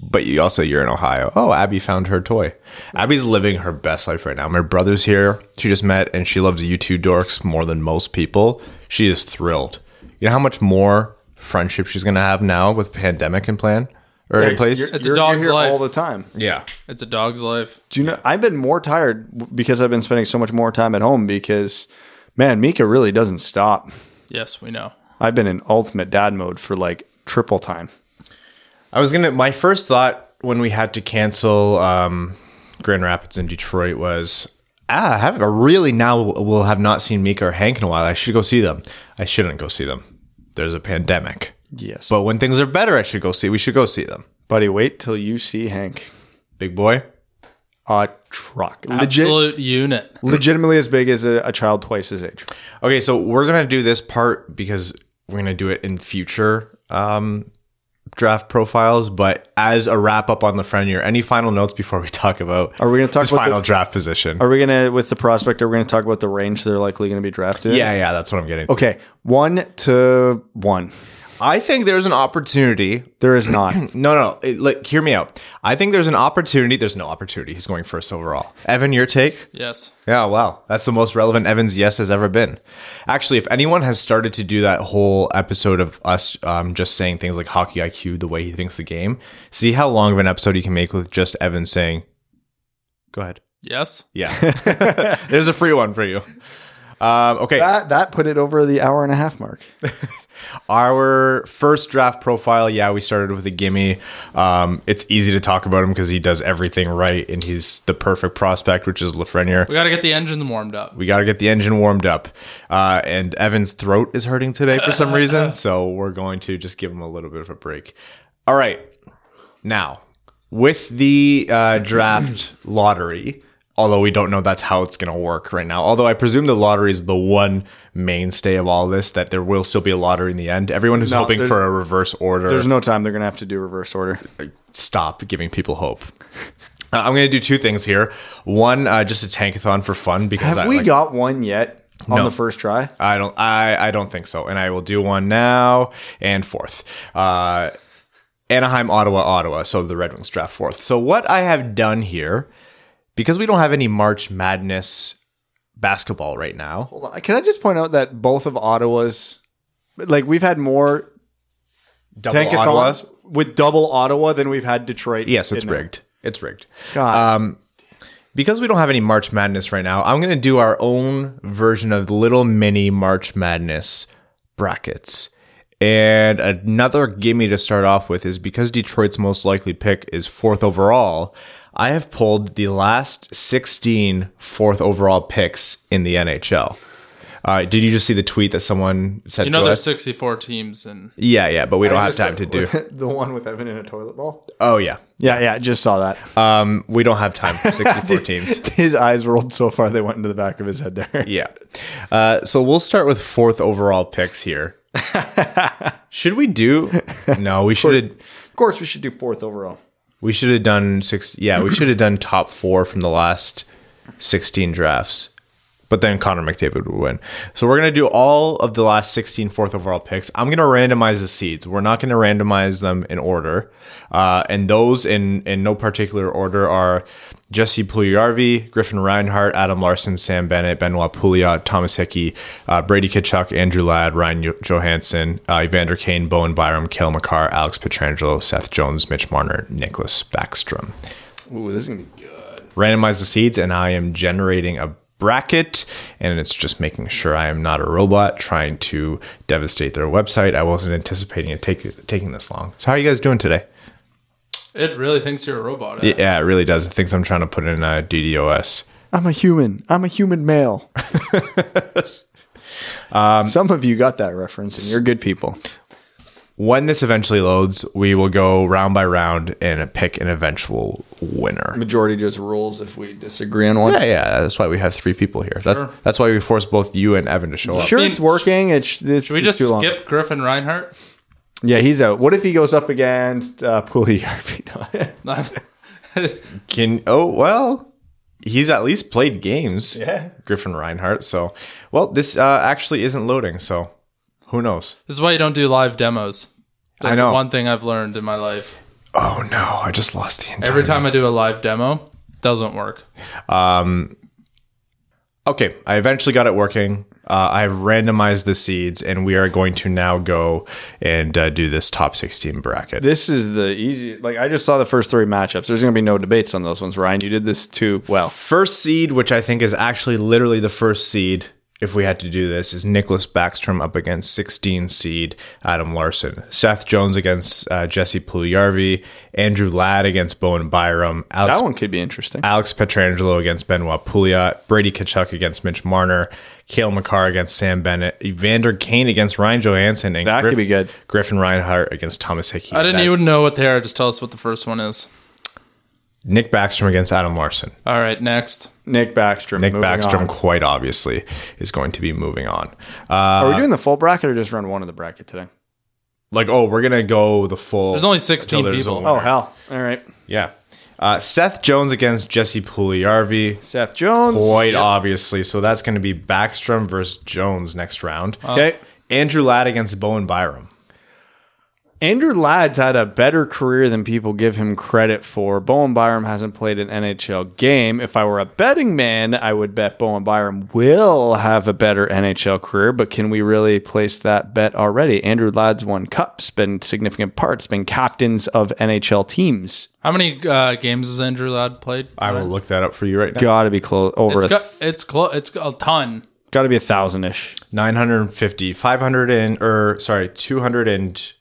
[SPEAKER 3] But you also you're in Ohio. Oh, Abby found her toy. Abby's living her best life right now. My brother's here. She just met, and she loves you two dorks more than most people. She is thrilled. You know how much more friendship she's gonna have now with pandemic in plan or in place.
[SPEAKER 4] It's a dog's
[SPEAKER 2] here
[SPEAKER 4] life.
[SPEAKER 2] all the time.
[SPEAKER 3] yeah,
[SPEAKER 4] it's a dog's life.
[SPEAKER 2] Do you know? I've been more tired because I've been spending so much more time at home. Because, man, Mika really doesn't stop.
[SPEAKER 4] Yes, we know.
[SPEAKER 2] I've been in ultimate dad mode for like triple time.
[SPEAKER 3] I was gonna. My first thought when we had to cancel um, Grand Rapids and Detroit was, ah, I have I really now will have not seen Mika or Hank in a while. I should go see them. I shouldn't go see them. There's a pandemic.
[SPEAKER 2] Yes,
[SPEAKER 3] But when things are better, I should go see. We should go see them.
[SPEAKER 2] buddy, wait till you see Hank.
[SPEAKER 3] Big boy.
[SPEAKER 2] A truck, legit,
[SPEAKER 4] Absolute unit.
[SPEAKER 2] legitimately as big as a, a child twice his age.
[SPEAKER 3] Okay, so we're gonna do this part because we're gonna do it in future um, draft profiles. But as a wrap up on Lafreniere, any final notes before we talk about
[SPEAKER 2] Are we going to talk
[SPEAKER 3] his
[SPEAKER 2] about
[SPEAKER 3] final
[SPEAKER 2] the,
[SPEAKER 3] draft position?
[SPEAKER 2] Are we gonna with the prospect? Are we going to talk about the range they're likely going to be drafted? in?
[SPEAKER 3] yeah, yeah, that's what I'm getting.
[SPEAKER 2] Okay, one to one.
[SPEAKER 3] I think there's an opportunity.
[SPEAKER 2] There is not.
[SPEAKER 3] No, no, no. It, like, hear me out. I think there's an opportunity. There's no opportunity. He's going first overall. Evan, your take?
[SPEAKER 4] Yes.
[SPEAKER 3] Yeah, wow. That's the most relevant Evans yes has ever been. Actually, if anyone has started to do that whole episode of us um, just saying things like hockey IQ the way he thinks the game, see how long of an episode he can make with just Evan saying, go ahead.
[SPEAKER 4] Yes.
[SPEAKER 3] Yeah. There's a free one for you. Um, okay.
[SPEAKER 2] that that put it over the hour and a half mark.
[SPEAKER 3] Our first draft profile, yeah, we started with a gimme. Um, it's easy to talk about him because he does everything right and he's the perfect prospect, which is Lafreniere.
[SPEAKER 4] We got to get the engine warmed up.
[SPEAKER 3] We got to get the engine warmed up. Uh, and Evan's throat is hurting today for some reason. So we're going to just give him a little bit of a break. All right. Now, with the uh, draft lottery, although we don't know that's how it's going to work right now, although I presume the lottery is the one mainstay of all this, that there will still be a lottery in the end. Everyone who's
[SPEAKER 2] No,
[SPEAKER 3] hoping for a reverse order,
[SPEAKER 2] There's no time they're gonna have to do reverse order.
[SPEAKER 3] stop giving people hope. Uh, I'm going to do two things here. One, uh, just a tankathon for fun because
[SPEAKER 2] Have
[SPEAKER 3] I
[SPEAKER 2] we
[SPEAKER 3] like-
[SPEAKER 2] got one yet on
[SPEAKER 3] No.
[SPEAKER 2] the first try?
[SPEAKER 3] I don't. I I don't think so. And I will do one now and fourth. Uh, Anaheim, Ottawa, Ottawa. So the Red Wings draft fourth. So what I have done here, because we don't have any March Madness basketball right now.
[SPEAKER 2] Hold on. Can I just point out that both of Ottawa's, like we've had more
[SPEAKER 3] Double Ottawa.
[SPEAKER 2] tankathons with double Ottawa than we've had Detroit.
[SPEAKER 3] Yes, it's rigged. It's rigged.
[SPEAKER 2] God,
[SPEAKER 3] Um, because we don't have any March Madness right now, I'm going to do our own version of little mini March Madness brackets. And another gimme to start off with is because Detroit's most likely pick is fourth overall, I have pulled the last 16 fourth overall picks in the NHL. Uh, did you just see the tweet that someone said
[SPEAKER 4] You know,
[SPEAKER 3] to
[SPEAKER 4] there's
[SPEAKER 3] us?
[SPEAKER 4] 64 teams, and
[SPEAKER 3] Yeah, yeah, but we don't have time to do.
[SPEAKER 2] the one with Evan in a toilet bowl.
[SPEAKER 3] Oh, yeah.
[SPEAKER 2] Yeah, yeah, just saw that.
[SPEAKER 3] Um, we don't have time for 64 teams.
[SPEAKER 2] His eyes rolled so far they went into the back of his head there.
[SPEAKER 3] Yeah. Uh, so we'll start with fourth overall picks here. should we do? No, we should have.
[SPEAKER 2] Of course, we should do fourth overall.
[SPEAKER 3] We should have done six. Yeah, we should have done top four from the last sixteen drafts. But then Connor McDavid would win. So we're gonna do all of the last 16 fourth overall picks. I'm gonna randomize the seeds. We're not gonna randomize them in order, uh, and those in in no particular order are Jesse Puljujarvi, Griffin Reinhart, Adam Larsson, Sam Bennett, Benoit Pouliot, Thomas Hickey, uh, Brady Tkachuk, Andrew Ladd, Ryan Jo- Johansen, uh, Evander Kane, Bowen Byram, Cale Makar, Alex Pietrangelo, Seth Jones, Mitch Marner, Nicholas Backstrom
[SPEAKER 2] Ooh, this is gonna be good.
[SPEAKER 3] randomize the seeds and I am generating a bracket and it's just making sure I am not a robot trying to devastate their website. I wasn't anticipating it take, taking this long. So how are you guys doing today?
[SPEAKER 4] it really thinks you're a robot. eh?
[SPEAKER 3] Yeah, it really does. It thinks I'm trying to put in a DDoS.
[SPEAKER 2] I'm a human. I'm a human male. Some of you got that reference, and you're good people.
[SPEAKER 3] When this eventually loads, we will go round by round and pick an eventual winner.
[SPEAKER 2] Majority just rules if we disagree on one.
[SPEAKER 3] Yeah, yeah, that's why we have three people here. That's that's why we forced both you and Evan to show up.
[SPEAKER 2] Sure, it's working. It's, it's
[SPEAKER 4] Should we just
[SPEAKER 2] too long.
[SPEAKER 4] skip Griffin Reinhart?
[SPEAKER 2] Yeah, he's out. What if he goes up against uh, Puljujarvi?
[SPEAKER 3] Can oh well, he's at least played games.
[SPEAKER 2] Yeah.
[SPEAKER 3] Griffin Reinhart. So well, this uh, actually isn't loading. So who knows?
[SPEAKER 4] This is why you don't do live demos. That's
[SPEAKER 3] know.
[SPEAKER 4] one thing I've learned in my life.
[SPEAKER 3] Oh no, I just lost the entire.
[SPEAKER 4] Every time I do a live demo, it doesn't work.
[SPEAKER 3] Um. Okay, I eventually got it working. Uh, I've randomized the seeds, and we are going to now go and uh, do this top sixteen bracket.
[SPEAKER 2] this is the easy. Like I just saw the first three matchups. There's going to be no debates on those ones. Ryan, you did this too well.
[SPEAKER 3] First seed, which I think is actually literally the first seed, if we had to do this, is Nicholas Backstrom up against 16 seed Adam Larsson. Seth Jones against uh, Jesse Puljujarvi. Andrew Ladd against Bowen Byram. Alex,
[SPEAKER 2] That one could be interesting.
[SPEAKER 3] Alex Pietrangelo against Benoit Pouliot. Brady Tkachuk against Mitch Marner. Cale Makar against Sam Bennett. Evander Kane against Ryan Johansen. And
[SPEAKER 2] That could be good.
[SPEAKER 3] Griffin Reinhart against Thomas Hickey.
[SPEAKER 4] I didn't
[SPEAKER 3] That-
[SPEAKER 4] even know what they are. Just tell us what the first one is.
[SPEAKER 3] Nick Backstrom against Adam Larsson.
[SPEAKER 4] All right, next.
[SPEAKER 2] Nick Backstrom.
[SPEAKER 3] Nick
[SPEAKER 2] moving
[SPEAKER 3] Backstrom,
[SPEAKER 2] on.
[SPEAKER 3] quite obviously, is going to be moving on. Uh,
[SPEAKER 2] Are we doing the full bracket or just run one of the bracket today?
[SPEAKER 3] like oh we're gonna go the full
[SPEAKER 4] There's only 16
[SPEAKER 3] there's
[SPEAKER 4] people.
[SPEAKER 2] Oh hell! All right.
[SPEAKER 3] yeah uh, seth jones against jesse Puljujarvi.
[SPEAKER 2] Seth Jones.
[SPEAKER 3] quite obviously so that's going to be backstrom versus jones next round
[SPEAKER 2] Okay.
[SPEAKER 3] andrew ladd against bowen byram
[SPEAKER 2] Andrew Ladd's had a better career than people give him credit for. Bowen Byram hasn't played an NHL game. If I were a betting man, I would bet Bowen Byram will have a better NHL career, but can we really place that bet already? Andrew Ladd's won cups, been significant parts, been captains of NHL teams.
[SPEAKER 4] How many uh, games has Andrew Ladd played?
[SPEAKER 3] I will look that up for you right now.
[SPEAKER 2] Got to be close over
[SPEAKER 4] It's
[SPEAKER 2] a,
[SPEAKER 4] got, it's close. It's a ton.
[SPEAKER 2] got to be a thousand ish.
[SPEAKER 3] 950, 500 and, or sorry, 200 and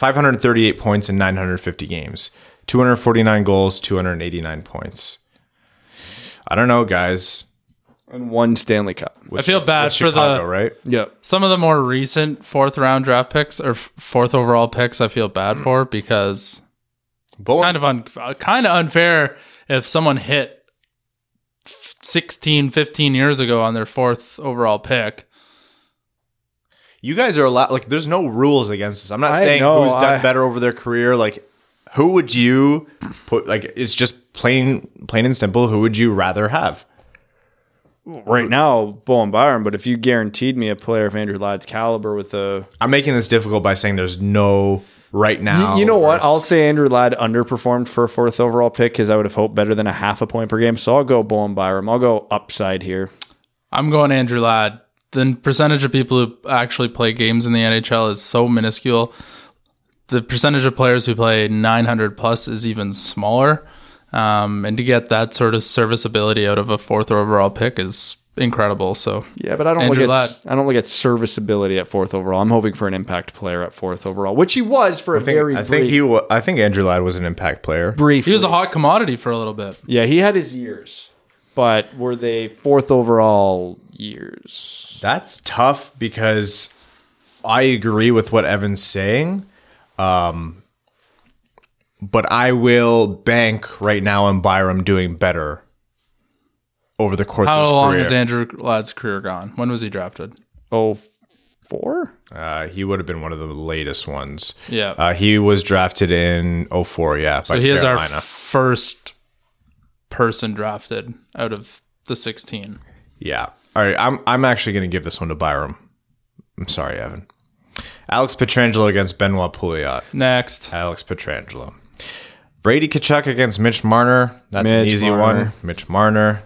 [SPEAKER 3] 538 points in 950 games, 249 goals, 289 points. I don't know, guys.
[SPEAKER 2] And one Stanley Cup.
[SPEAKER 4] I feel bad for
[SPEAKER 3] Chicago,
[SPEAKER 4] the
[SPEAKER 3] right?
[SPEAKER 2] Yep.
[SPEAKER 4] some of the more recent fourth round draft picks or fourth overall picks. I feel bad hmm. for because
[SPEAKER 3] Bowen,
[SPEAKER 4] kind of un, kind of unfair if someone hit 16, 15 years ago on their fourth overall pick.
[SPEAKER 3] You guys are allowed. Like, there's no rules against this. I'm not
[SPEAKER 2] I
[SPEAKER 3] saying
[SPEAKER 2] know,
[SPEAKER 3] who's done
[SPEAKER 2] I-
[SPEAKER 3] better over their career. Like, who would you put? Like, it's just plain, plain and simple. Who would you rather have?
[SPEAKER 2] Right now, Bowen Byram, but if you guaranteed me a player of Andrew Ladd's caliber with a
[SPEAKER 3] I'm making this difficult by saying there's no right now.
[SPEAKER 2] You know what? I'll say Andrew Ladd underperformed for a fourth overall pick because I would have hoped better than a half a point per game. So I'll go Bowen Byram. I'll go upside here.
[SPEAKER 4] I'm going Andrew Ladd. The percentage of people who actually play games in the NHL is so minuscule. The percentage of players who play 900 plus is even smaller. Um, and to get that sort of serviceability out of a fourth overall pick is incredible. So
[SPEAKER 2] Yeah, but I don't
[SPEAKER 4] Andrew
[SPEAKER 2] look
[SPEAKER 4] Ladd.
[SPEAKER 2] at I don't look at serviceability at fourth overall. I'm hoping for an impact player at fourth overall, which he was for a
[SPEAKER 3] I think,
[SPEAKER 2] very
[SPEAKER 3] I
[SPEAKER 2] brief,
[SPEAKER 3] think he. wa- I think Andrew Ladd was an impact player.
[SPEAKER 2] brief.
[SPEAKER 4] he was a hot commodity for a little bit.
[SPEAKER 2] yeah, he had his years, but were they fourth overall years?
[SPEAKER 3] That's tough because I agree with what Evan's saying. Um, but I will bank right now on Byram doing better over the course of
[SPEAKER 4] How
[SPEAKER 3] his
[SPEAKER 4] long
[SPEAKER 3] career.
[SPEAKER 4] is Andrew Ladd's career gone? When was he drafted?
[SPEAKER 2] Oh, four.
[SPEAKER 3] uh, he would have been one of the latest ones.
[SPEAKER 4] Yeah.
[SPEAKER 3] Uh, he was drafted in 04, yeah.
[SPEAKER 4] so he is our first person drafted out of the 16.
[SPEAKER 3] Yeah. All right. I'm I'm actually going to give this one to Byram. I'm sorry, Evan. Alex Pietrangelo against Benoit Pouliot.
[SPEAKER 4] Next.
[SPEAKER 3] Alex Pietrangelo. Brady Tkachuk against Mitch Marner. That's an easy
[SPEAKER 2] Marner.
[SPEAKER 3] one. Mitch Marner.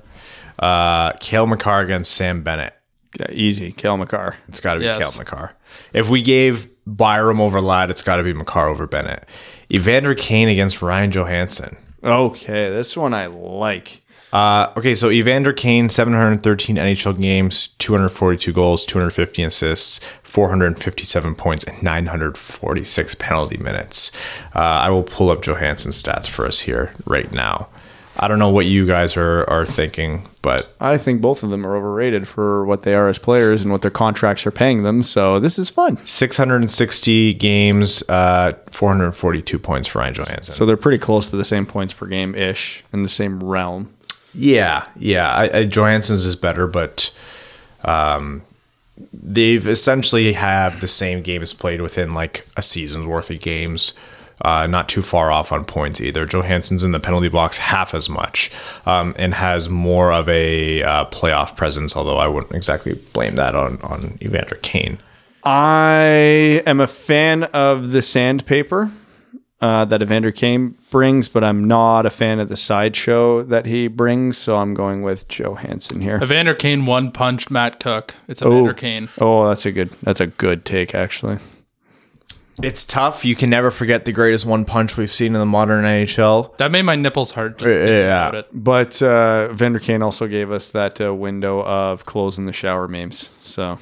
[SPEAKER 3] Uh, Cale Makar against Sam Bennett.
[SPEAKER 2] Yeah, easy. Cale Makar.
[SPEAKER 3] It's got to be
[SPEAKER 4] Yes.
[SPEAKER 3] Cale Makar. If we gave Byram over Ladd, it's got to be Makar over Bennett. Evander Kane against Ryan Johansen.
[SPEAKER 2] Okay, this one I like.
[SPEAKER 3] Uh, okay, so Evander Kane, 713 NHL games, 242 goals, 250 assists, 457 points, and 946 penalty minutes. Uh, I will pull up Johansen's stats for us here right now. I don't know what you guys are, are thinking, but
[SPEAKER 2] I think both of them are overrated for what they are as players and what their contracts are paying them. So this is fun.
[SPEAKER 3] 660 games, uh, 442 points for Ryan Johansen.
[SPEAKER 2] So they're pretty close to the same points per game ish in the same realm.
[SPEAKER 3] Yeah, yeah. I, I, Johansen's is better, but um, they've essentially have the same games played within like a season's worth of games. Uh, not too far off on points either. Johansen's in the penalty box half as much um, and has more of a uh, playoff presence, although I wouldn't exactly blame that on, on Evander Kane.
[SPEAKER 2] I am a fan of the sandpaper uh, that Evander Kane brings, but I'm not a fan of the sideshow that he brings. So I'm going with Joe Johansen here.
[SPEAKER 4] Evander Kane one punched Matt Cooke. It's Evander Kane.
[SPEAKER 2] Oh, that's a good. That's a good take, actually.
[SPEAKER 3] It's tough. You can never forget the greatest one punch we've seen in the modern NHL.
[SPEAKER 4] That made my nipples hurt just
[SPEAKER 3] Yeah.
[SPEAKER 4] about it.
[SPEAKER 2] But uh, Evander Kane also gave us that uh, window of clothes in the shower memes. So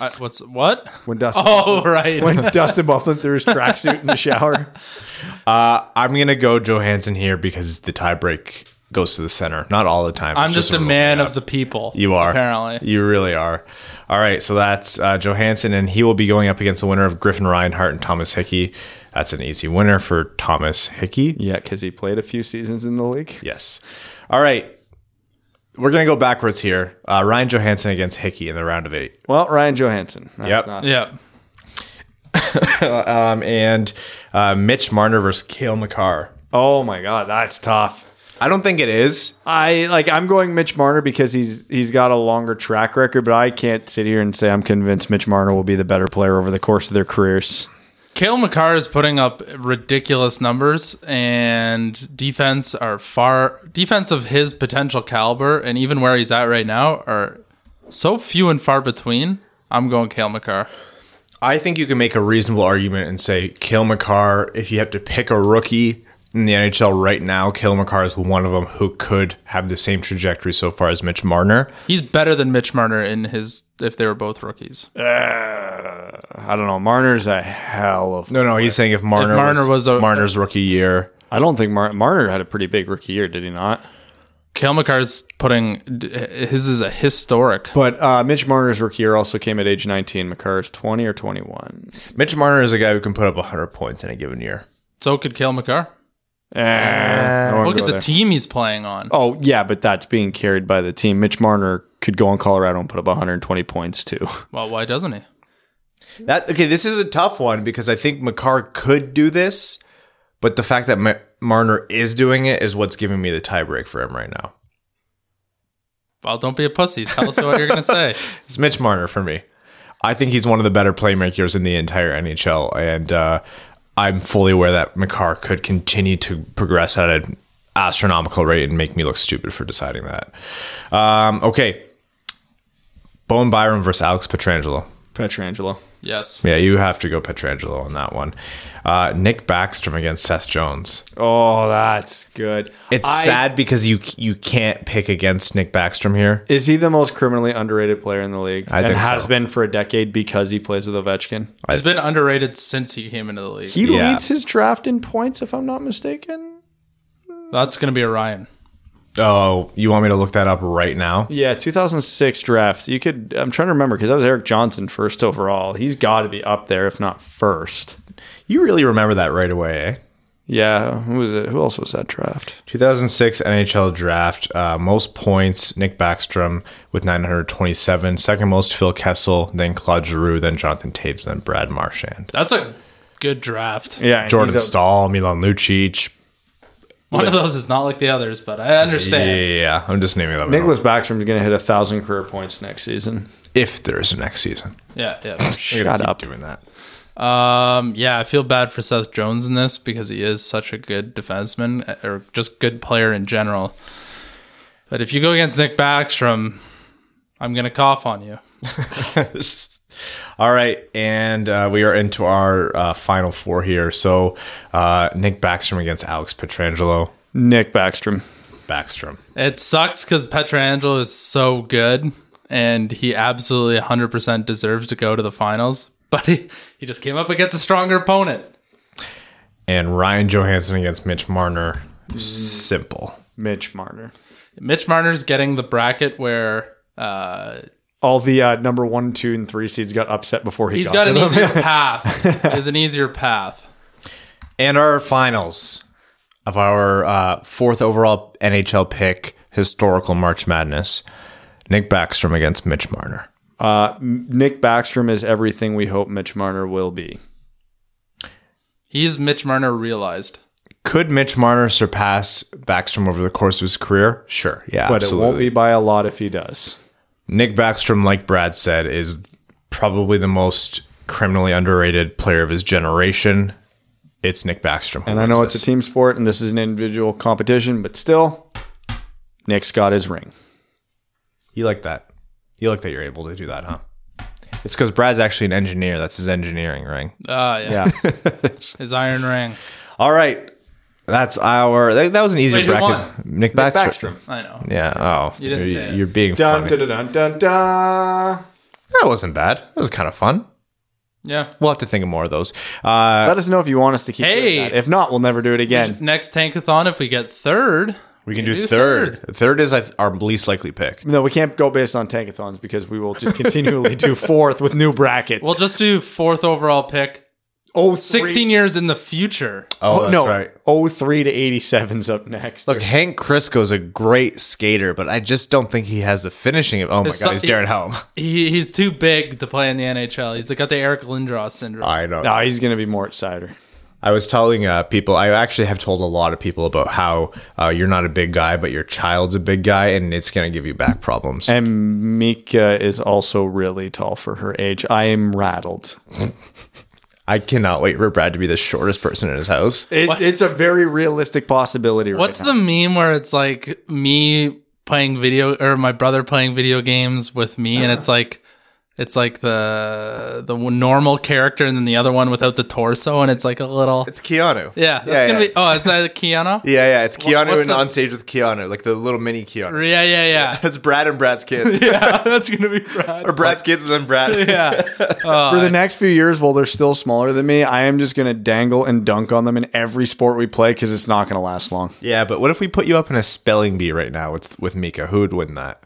[SPEAKER 4] I, what's what?
[SPEAKER 2] when Dustin,
[SPEAKER 4] Oh right.
[SPEAKER 2] when Dustin Byfuglien threw his tracksuit in the shower,
[SPEAKER 3] Uh, I'm gonna go Johansen here because the tiebreak goes to the center. Not all the time.
[SPEAKER 4] I'm
[SPEAKER 3] It's
[SPEAKER 4] just a man of the people.
[SPEAKER 3] You are
[SPEAKER 4] apparently.
[SPEAKER 3] You really are. All right, so that's uh, Johansen, and he will be going up against the winner of Griffin Reinhart and Thomas Hickey. That's an easy winner for Thomas Hickey.
[SPEAKER 2] yeah, because he played a few seasons in the league.
[SPEAKER 3] Yes. All right. We're gonna go backwards here. Uh, Ryan Johansen against Hickey in the round of eight.
[SPEAKER 2] Well, Ryan Johansen. That's
[SPEAKER 3] Yep.
[SPEAKER 2] not-
[SPEAKER 4] Yeah.
[SPEAKER 3] Um, and uh, Mitch Marner versus Cale Makar.
[SPEAKER 2] Oh my God, that's tough.
[SPEAKER 3] I don't think it is.
[SPEAKER 2] I like. I'm going Mitch Marner because he's he's got a longer track record, but I can't sit here and say I'm convinced Mitch Marner will be the better player over the course of their careers.
[SPEAKER 4] Cale Makar is putting up ridiculous numbers, and defense are far defense of his potential caliber, and even where he's at right now are so few and far between. I'm going Cale Makar.
[SPEAKER 3] I think you can make a reasonable argument and say Cale Makar, if you have to pick a rookie in the NHL right now, Cale Makar is one of them who could have the same trajectory so far as Mitch Marner.
[SPEAKER 4] He's better than Mitch Marner in his if they were both rookies.
[SPEAKER 2] I don't know. Marner's a hell of.
[SPEAKER 3] No, no, he's saying if Marner,
[SPEAKER 4] Marner
[SPEAKER 3] was,
[SPEAKER 4] was a-
[SPEAKER 3] Marner's rookie year.
[SPEAKER 2] I don't think Mar- Marner had a pretty big rookie year, did he not?
[SPEAKER 4] Cale Makar's putting his is a historic.
[SPEAKER 2] But uh, Mitch Marner's rookie year also came at age 19. Makar's 20 or 21.
[SPEAKER 3] Mitch Marner is a guy who can put up 100 points in a given year.
[SPEAKER 4] So could Cale Makar.
[SPEAKER 2] Eh,
[SPEAKER 4] Look at the
[SPEAKER 2] there.
[SPEAKER 4] team he's playing on.
[SPEAKER 2] Oh, yeah, but that's being carried by the team. Mitch Marner could go on Colorado and put up 120 points too.
[SPEAKER 4] Well, why doesn't he?
[SPEAKER 3] That okay, this is a tough one because I think Makar could do this, but the fact that Ma- Marner is doing it is what's giving me the tiebreak for him right now.
[SPEAKER 4] Well, don't be a pussy. Tell us what you're going to say.
[SPEAKER 3] It's Mitch Marner for me. I think he's one of the better playmakers in the entire NHL, and uh, I'm fully aware that Makar could continue to progress at an astronomical rate and make me look stupid for deciding that. Um, okay, Bowen Byram versus Alex Pietrangelo.
[SPEAKER 2] Pietrangelo.
[SPEAKER 4] Yes.
[SPEAKER 3] Yeah, you have to go Pietrangelo on that one. Uh, Nick Backstrom against Seth Jones.
[SPEAKER 2] Oh, that's good.
[SPEAKER 3] It's
[SPEAKER 2] I-
[SPEAKER 3] sad because you you can't pick against Nick Backstrom here.
[SPEAKER 2] Is he the most criminally underrated player in the league?
[SPEAKER 3] I
[SPEAKER 2] and
[SPEAKER 3] think
[SPEAKER 2] has
[SPEAKER 3] so.
[SPEAKER 2] been for a decade because he plays with Ovechkin.
[SPEAKER 4] He's been underrated since he came into the league.
[SPEAKER 2] He
[SPEAKER 3] Yeah.
[SPEAKER 2] leads his draft in points, if I'm not mistaken.
[SPEAKER 4] That's going to be a Ryan.
[SPEAKER 3] Oh, you want me to look that up right now?
[SPEAKER 2] Yeah, 2006 draft. You could. I'm trying to remember because that was Erik Johnson first overall. He's got to be up there, if not first.
[SPEAKER 3] You really remember that right away, eh?
[SPEAKER 2] Yeah. Who was it? Who else was that draft?
[SPEAKER 3] 2006 NHL draft, uh, most points, Nick Backstrom with 927. Second most, Phil Kessel, then Claude Giroux, then Jonathan Toews, then Brad Marchand.
[SPEAKER 4] That's a good draft.
[SPEAKER 2] Yeah,
[SPEAKER 3] Jordan
[SPEAKER 2] he's a-
[SPEAKER 3] Staal, Milan Lucic.
[SPEAKER 4] One of those is not like the others, but I understand.
[SPEAKER 3] Yeah, I'm just naming them.
[SPEAKER 2] Nicholas Backstrom's going to hit a thousand career points next season.
[SPEAKER 3] If there is a next season.
[SPEAKER 4] Yeah, yeah.
[SPEAKER 2] Shut
[SPEAKER 3] Keep
[SPEAKER 2] up.
[SPEAKER 3] doing that.
[SPEAKER 4] Um, yeah, I feel bad for Seth Jones in this because he is such a good defenseman uh, or just good player in general. But if you go against Nick Backstrom, I'm gonna cough on you.
[SPEAKER 3] All right, and uh, we are into our uh, final four here. So uh, Nick Backstrom against Alex Pietrangelo.
[SPEAKER 2] Nick Backstrom.
[SPEAKER 3] Backstrom.
[SPEAKER 4] It sucks because Pietrangelo is so good and he absolutely 100% deserves to go to the finals, but he, he just came up against a stronger opponent.
[SPEAKER 3] And Ryan Johansen against Mitch Marner. Simple.
[SPEAKER 2] Mitch Marner.
[SPEAKER 4] Mitch Marner's getting the bracket where uh,
[SPEAKER 2] All the uh, number one, two, and three seeds got upset before he
[SPEAKER 4] he's
[SPEAKER 2] got,
[SPEAKER 4] got an
[SPEAKER 2] to them.
[SPEAKER 4] easier path. It is an easier path.
[SPEAKER 3] And our finals of our uh, fourth overall NHL pick, historical March Madness. Nick Backstrom against Mitch Marner.
[SPEAKER 2] Uh, Nick Backstrom is everything we hope Mitch Marner will be.
[SPEAKER 4] He's Mitch Marner realized.
[SPEAKER 3] Could Mitch Marner surpass Backstrom over the course of his career? Sure. Yeah,
[SPEAKER 2] But
[SPEAKER 3] absolutely.
[SPEAKER 2] it won't be by a lot if he does.
[SPEAKER 3] Nick Backstrom, like Brad said, is probably the most criminally underrated player of his generation. It's Nick Backstrom.
[SPEAKER 2] And I know it's a team sport and this is an individual competition, but still, Nick's got his ring.
[SPEAKER 3] You like that? You like that you're able to do that, huh? It's because Brad's actually an engineer. That's his engineering ring.
[SPEAKER 4] Ah, yeah.
[SPEAKER 2] Yeah.
[SPEAKER 4] His iron ring.
[SPEAKER 3] All right, that's our. That, that was an easier
[SPEAKER 4] Wait, who
[SPEAKER 3] bracket.
[SPEAKER 4] won?
[SPEAKER 3] Nick Backstrom.
[SPEAKER 2] Backstrom.
[SPEAKER 4] I know.
[SPEAKER 3] Yeah. Oh,
[SPEAKER 4] You didn't
[SPEAKER 3] you're,
[SPEAKER 4] say it.
[SPEAKER 3] you're being
[SPEAKER 2] dun,
[SPEAKER 3] funny.
[SPEAKER 2] dun, dun, dun, dun.
[SPEAKER 3] That wasn't bad. That was kind of fun.
[SPEAKER 4] Yeah.
[SPEAKER 3] We'll have to think of more of those. Uh,
[SPEAKER 2] Let us know if you want us to keep
[SPEAKER 4] Hey!
[SPEAKER 2] doing that. If not, we'll never do it again.
[SPEAKER 4] Next tankathon, if we get third,
[SPEAKER 3] we can do,
[SPEAKER 4] do
[SPEAKER 3] third.
[SPEAKER 4] third.
[SPEAKER 3] Third is I th- our least likely pick.
[SPEAKER 2] No, we can't go based on tankathons because we will just continually do fourth with new brackets.
[SPEAKER 4] we'll just do fourth overall pick.
[SPEAKER 2] Oh,
[SPEAKER 4] 16 years in the future.
[SPEAKER 3] Oh,
[SPEAKER 2] Oh,
[SPEAKER 3] that's
[SPEAKER 2] no,
[SPEAKER 3] right.
[SPEAKER 2] oh three to 87's up next.
[SPEAKER 3] Look, Hank Crisco's a great skater, but I just don't think he has the finishing. Of, oh my
[SPEAKER 4] His
[SPEAKER 3] god,
[SPEAKER 4] son-
[SPEAKER 3] he's Darren Helm.
[SPEAKER 4] He, he's too big to play in the NHL. He's got the Eric Lindros syndrome.
[SPEAKER 3] I know.
[SPEAKER 2] no, he's going to be more Seider.
[SPEAKER 3] I was telling uh, people, I actually have told a lot of people about how uh, you're not a big guy, but your child's a big guy, and it's going to give you back problems.
[SPEAKER 2] And Mika is also really tall for her age. I am rattled.
[SPEAKER 3] I cannot wait for Brad to be the shortest person in his house.
[SPEAKER 2] It, it's a very realistic possibility. Right
[SPEAKER 4] What's
[SPEAKER 2] now.
[SPEAKER 4] the meme where it's like me playing video or my brother playing video games with me, and it's like it's like the the normal character and then the other one without the torso, and it's like a little
[SPEAKER 3] It's Keanu.
[SPEAKER 4] yeah. That's
[SPEAKER 3] yeah,
[SPEAKER 4] gonna
[SPEAKER 3] yeah.
[SPEAKER 4] be oh, is that Keanu?
[SPEAKER 3] Yeah, yeah, it's Keanu
[SPEAKER 4] what's
[SPEAKER 3] and
[SPEAKER 4] the-
[SPEAKER 3] on stage with Keanu, like the little mini Keanu.
[SPEAKER 4] Yeah, yeah, yeah.
[SPEAKER 3] That's Brad and Brad's kids.
[SPEAKER 4] yeah, that's gonna be Brad.
[SPEAKER 3] or Brad's kids and then Brad.
[SPEAKER 4] Yeah, oh,
[SPEAKER 2] For the next few years, while they're still smaller than me, I am just going to dangle and dunk on them in every sport we play because it's not going to last long.
[SPEAKER 3] Yeah, but what if we put you up in a spelling bee right now with with Mika? Who would win that?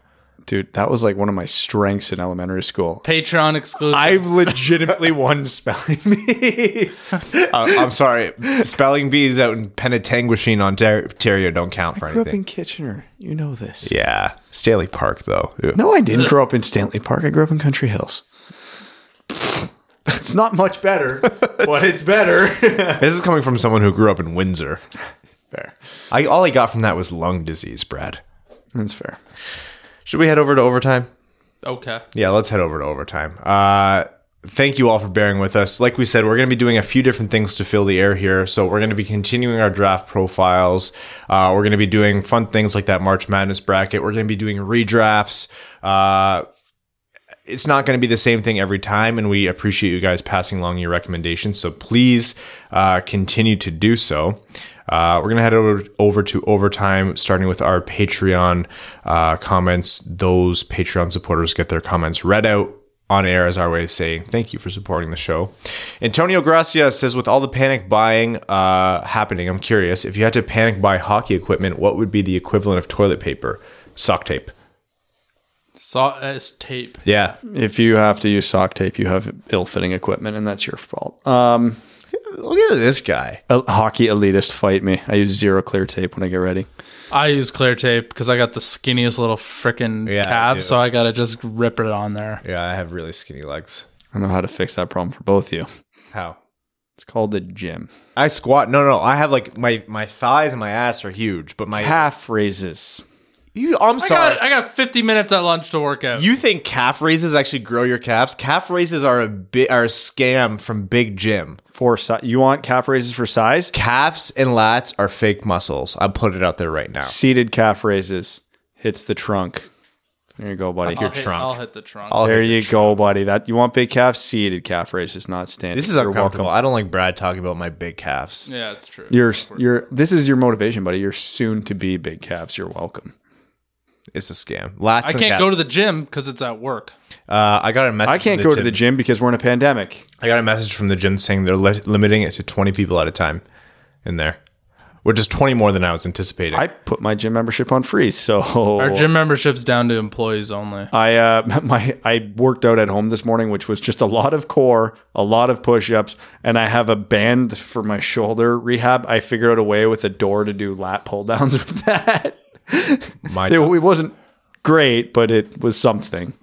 [SPEAKER 2] Dude, that was like one of my strengths in elementary school.
[SPEAKER 4] Patreon exclusive.
[SPEAKER 2] I've legitimately won spelling bees.
[SPEAKER 3] Uh, I'm sorry, spelling bees out in Penetanguishene, Ontario, don't count for anything.
[SPEAKER 2] I grew up in Kitchener. You know this.
[SPEAKER 3] Yeah, Stanley Park though. Ew.
[SPEAKER 2] No, I didn't grow up in Stanley Park. I grew up in Country Hills. It's not much better, but it's better.
[SPEAKER 3] This is coming from someone who grew up in Windsor.
[SPEAKER 2] fair.
[SPEAKER 3] I all I got from that was lung disease, Brad.
[SPEAKER 2] That's fair.
[SPEAKER 3] Should we head over to overtime?
[SPEAKER 4] okay.
[SPEAKER 3] Yeah, let's head over to overtime. Uh, thank you all for bearing with us. Like we said, we're going to be doing a few different things to fill the air here. So we're going to be continuing our draft profiles. Uh, we're going to be doing fun things like that March Madness bracket. We're going to be doing redrafts. Uh, it's not going to be the same thing every time, and we appreciate you guys passing along your recommendations. So please uh, continue to do so. Uh, we're going to head over, over to overtime, starting with our Patreon uh, comments. Those Patreon supporters get their comments read out on air as our way of saying thank you for supporting the show. Antonio Gracia says, with all the panic buying uh, happening, I'm curious if you had to panic buy hockey equipment, what would be the equivalent of toilet paper? Sock tape.
[SPEAKER 4] Sock as tape.
[SPEAKER 3] Yeah.
[SPEAKER 2] If you have to use sock tape, you have ill-fitting equipment, and that's your fault. Um,
[SPEAKER 3] Look at this guy.
[SPEAKER 2] a hockey elitist fight me. I use zero clear tape when I get ready.
[SPEAKER 4] I use clear tape because I got the skinniest little freaking
[SPEAKER 3] Yeah,
[SPEAKER 4] calf,
[SPEAKER 3] dude.
[SPEAKER 4] so I gotta just rip it on there.
[SPEAKER 3] Yeah, I have really skinny legs.
[SPEAKER 2] I know how to fix that problem for both of you.
[SPEAKER 3] How?
[SPEAKER 2] It's called the gym.
[SPEAKER 3] I squat. No, no, I have like my my thighs and my ass are huge, but my
[SPEAKER 2] Calf raises.
[SPEAKER 3] You. I'm
[SPEAKER 4] I
[SPEAKER 3] sorry.
[SPEAKER 4] got I got 50 minutes at lunch to work out.
[SPEAKER 3] you think calf raises actually grow your calves? Calf raises are a bit are a scam from Big Jim.
[SPEAKER 2] For si- you want calf raises for size?
[SPEAKER 3] Calves and lats are fake muscles. I'll put it out there right now.
[SPEAKER 2] Seated calf raises hits the trunk. There you go, buddy.
[SPEAKER 4] I'll hit,
[SPEAKER 3] trunk.
[SPEAKER 4] I'll hit the trunk.
[SPEAKER 3] I'll
[SPEAKER 2] there
[SPEAKER 3] hit
[SPEAKER 2] you go, buddy. That you want big calf? Seated calf raises, not standing.
[SPEAKER 3] This is
[SPEAKER 2] You're
[SPEAKER 3] uncomfortable.
[SPEAKER 2] welcome.
[SPEAKER 3] I don't like Brad talking about my big calves.
[SPEAKER 4] yeah, it's true.
[SPEAKER 2] You're you're. This is your motivation, buddy. You're soon to be big calves. You're welcome.
[SPEAKER 3] It's a scam. Lats
[SPEAKER 4] I can't go to the gym because it's at work.
[SPEAKER 3] Uh, I got a message.
[SPEAKER 2] I can't
[SPEAKER 3] from
[SPEAKER 2] go to the gym because we're in a pandemic.
[SPEAKER 3] I got a message from the gym saying they're li- limiting it to 20 people at a time in there, which is 20 more than I was anticipating.
[SPEAKER 2] I put my gym membership on freeze, so
[SPEAKER 4] Our gym membership's down to employees only.
[SPEAKER 2] I uh, my I worked out at home this morning, which was just a lot of core, a lot of push-ups, and I have a band for my shoulder rehab. I figured out a way with a door to do lat pull downs with that.
[SPEAKER 3] My
[SPEAKER 2] It, it wasn't great, but it was something.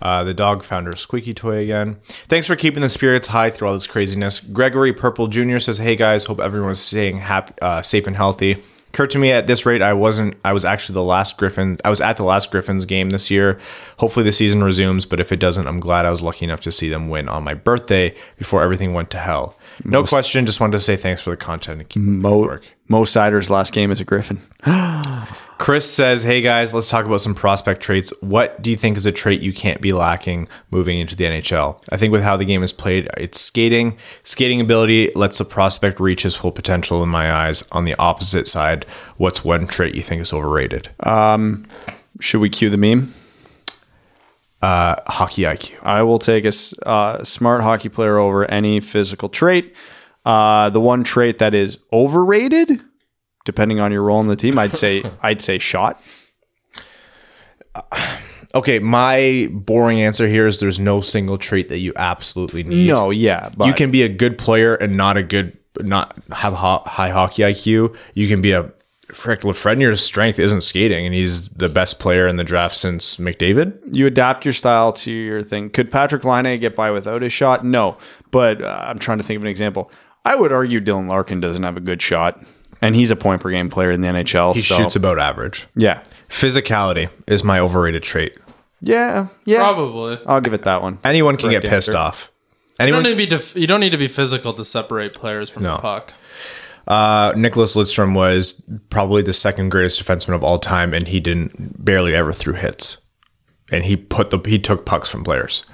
[SPEAKER 3] uh, the dog founder Squeaky Toy again. Thanks for keeping the spirits high through all this craziness. Gregory Purple Jr. says, "Hey guys, hope everyone's staying happy, uh, safe and healthy." Occurred to me at this rate, I wasn't. I was actually the last Griffin. I was at the last Griffins game this year. Hopefully, the season resumes. But if it doesn't, I'm glad I was lucky enough to see them win on my birthday before everything went to hell. No question. Just wanted to say thanks for the content and keep
[SPEAKER 2] Mo,
[SPEAKER 3] work.
[SPEAKER 2] Mo Seider's last game as a Griffin.
[SPEAKER 3] Chris says, "Hey guys, let's talk about some prospect traits. What do you think is a trait you can't be lacking moving into the NHL? I think with how the game is played, it's skating. Skating ability lets a prospect reach his full potential in my eyes. On the opposite side, what's one trait you think is overrated?
[SPEAKER 2] Should we cue the meme?
[SPEAKER 3] Uh, hockey IQ.
[SPEAKER 2] I will take a uh, smart hockey player over any physical trait. Uh, the one trait that is overrated, depending on your role in the team, I'd say I'd say shot.
[SPEAKER 3] Okay, my boring answer here is there's no single trait that you absolutely need.
[SPEAKER 2] No, yeah, but
[SPEAKER 3] you can be a good player and not a good, not have ho- high hockey IQ. You can be a frick. Lafreniere's strength isn't skating, and he's the best player in the draft since McDavid.
[SPEAKER 2] you adapt your style to your thing. Could Patrik Laine get by without his shot? No, but uh, I'm trying to think of an example. I would argue Dylan Larkin doesn't have a good shot, and he's a point per game player in the NHL.
[SPEAKER 3] He
[SPEAKER 2] so,
[SPEAKER 3] shoots about average.
[SPEAKER 2] yeah,
[SPEAKER 3] Physicality is my overrated trait.
[SPEAKER 2] yeah, yeah.
[SPEAKER 4] Probably.
[SPEAKER 2] I'll give it that one.
[SPEAKER 3] Anyone can get pissed
[SPEAKER 2] answer.
[SPEAKER 3] off.
[SPEAKER 4] You
[SPEAKER 3] Anyone?
[SPEAKER 4] don't need to be def- you don't need to be physical to separate players from
[SPEAKER 3] No.
[SPEAKER 4] the puck.
[SPEAKER 3] Uh, Nicholas Lidstrom was probably the second greatest defenseman of all time, and he didn't barely ever threw hits. And he put the he took pucks from players.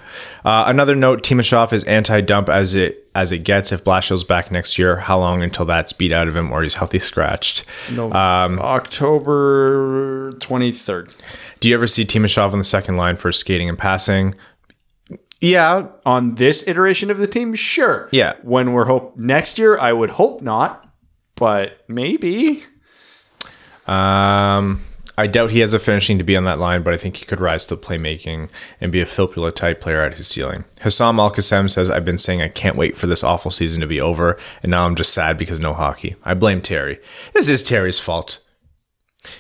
[SPEAKER 3] Uh, another note: Timashov is anti-dump as it as it gets. If Blashill's back next year, how long until that's beat out of him or he's healthy scratched?
[SPEAKER 2] No. October 23rd.
[SPEAKER 3] Do you ever see Timashov on the second line for skating and passing? Yeah,
[SPEAKER 2] On this iteration of the team, sure.
[SPEAKER 3] Yeah.
[SPEAKER 2] When we're hope next year, I would hope not, but maybe.
[SPEAKER 3] Um, I doubt he has a finishing to be on that line, but I think he could rise to playmaking and be a Filppula type player at his ceiling. Hassam Al Qassem says, I've been saying I can't wait for this awful season to be over, and now I'm just sad because no hockey. I blame Terry. This is Terry's fault.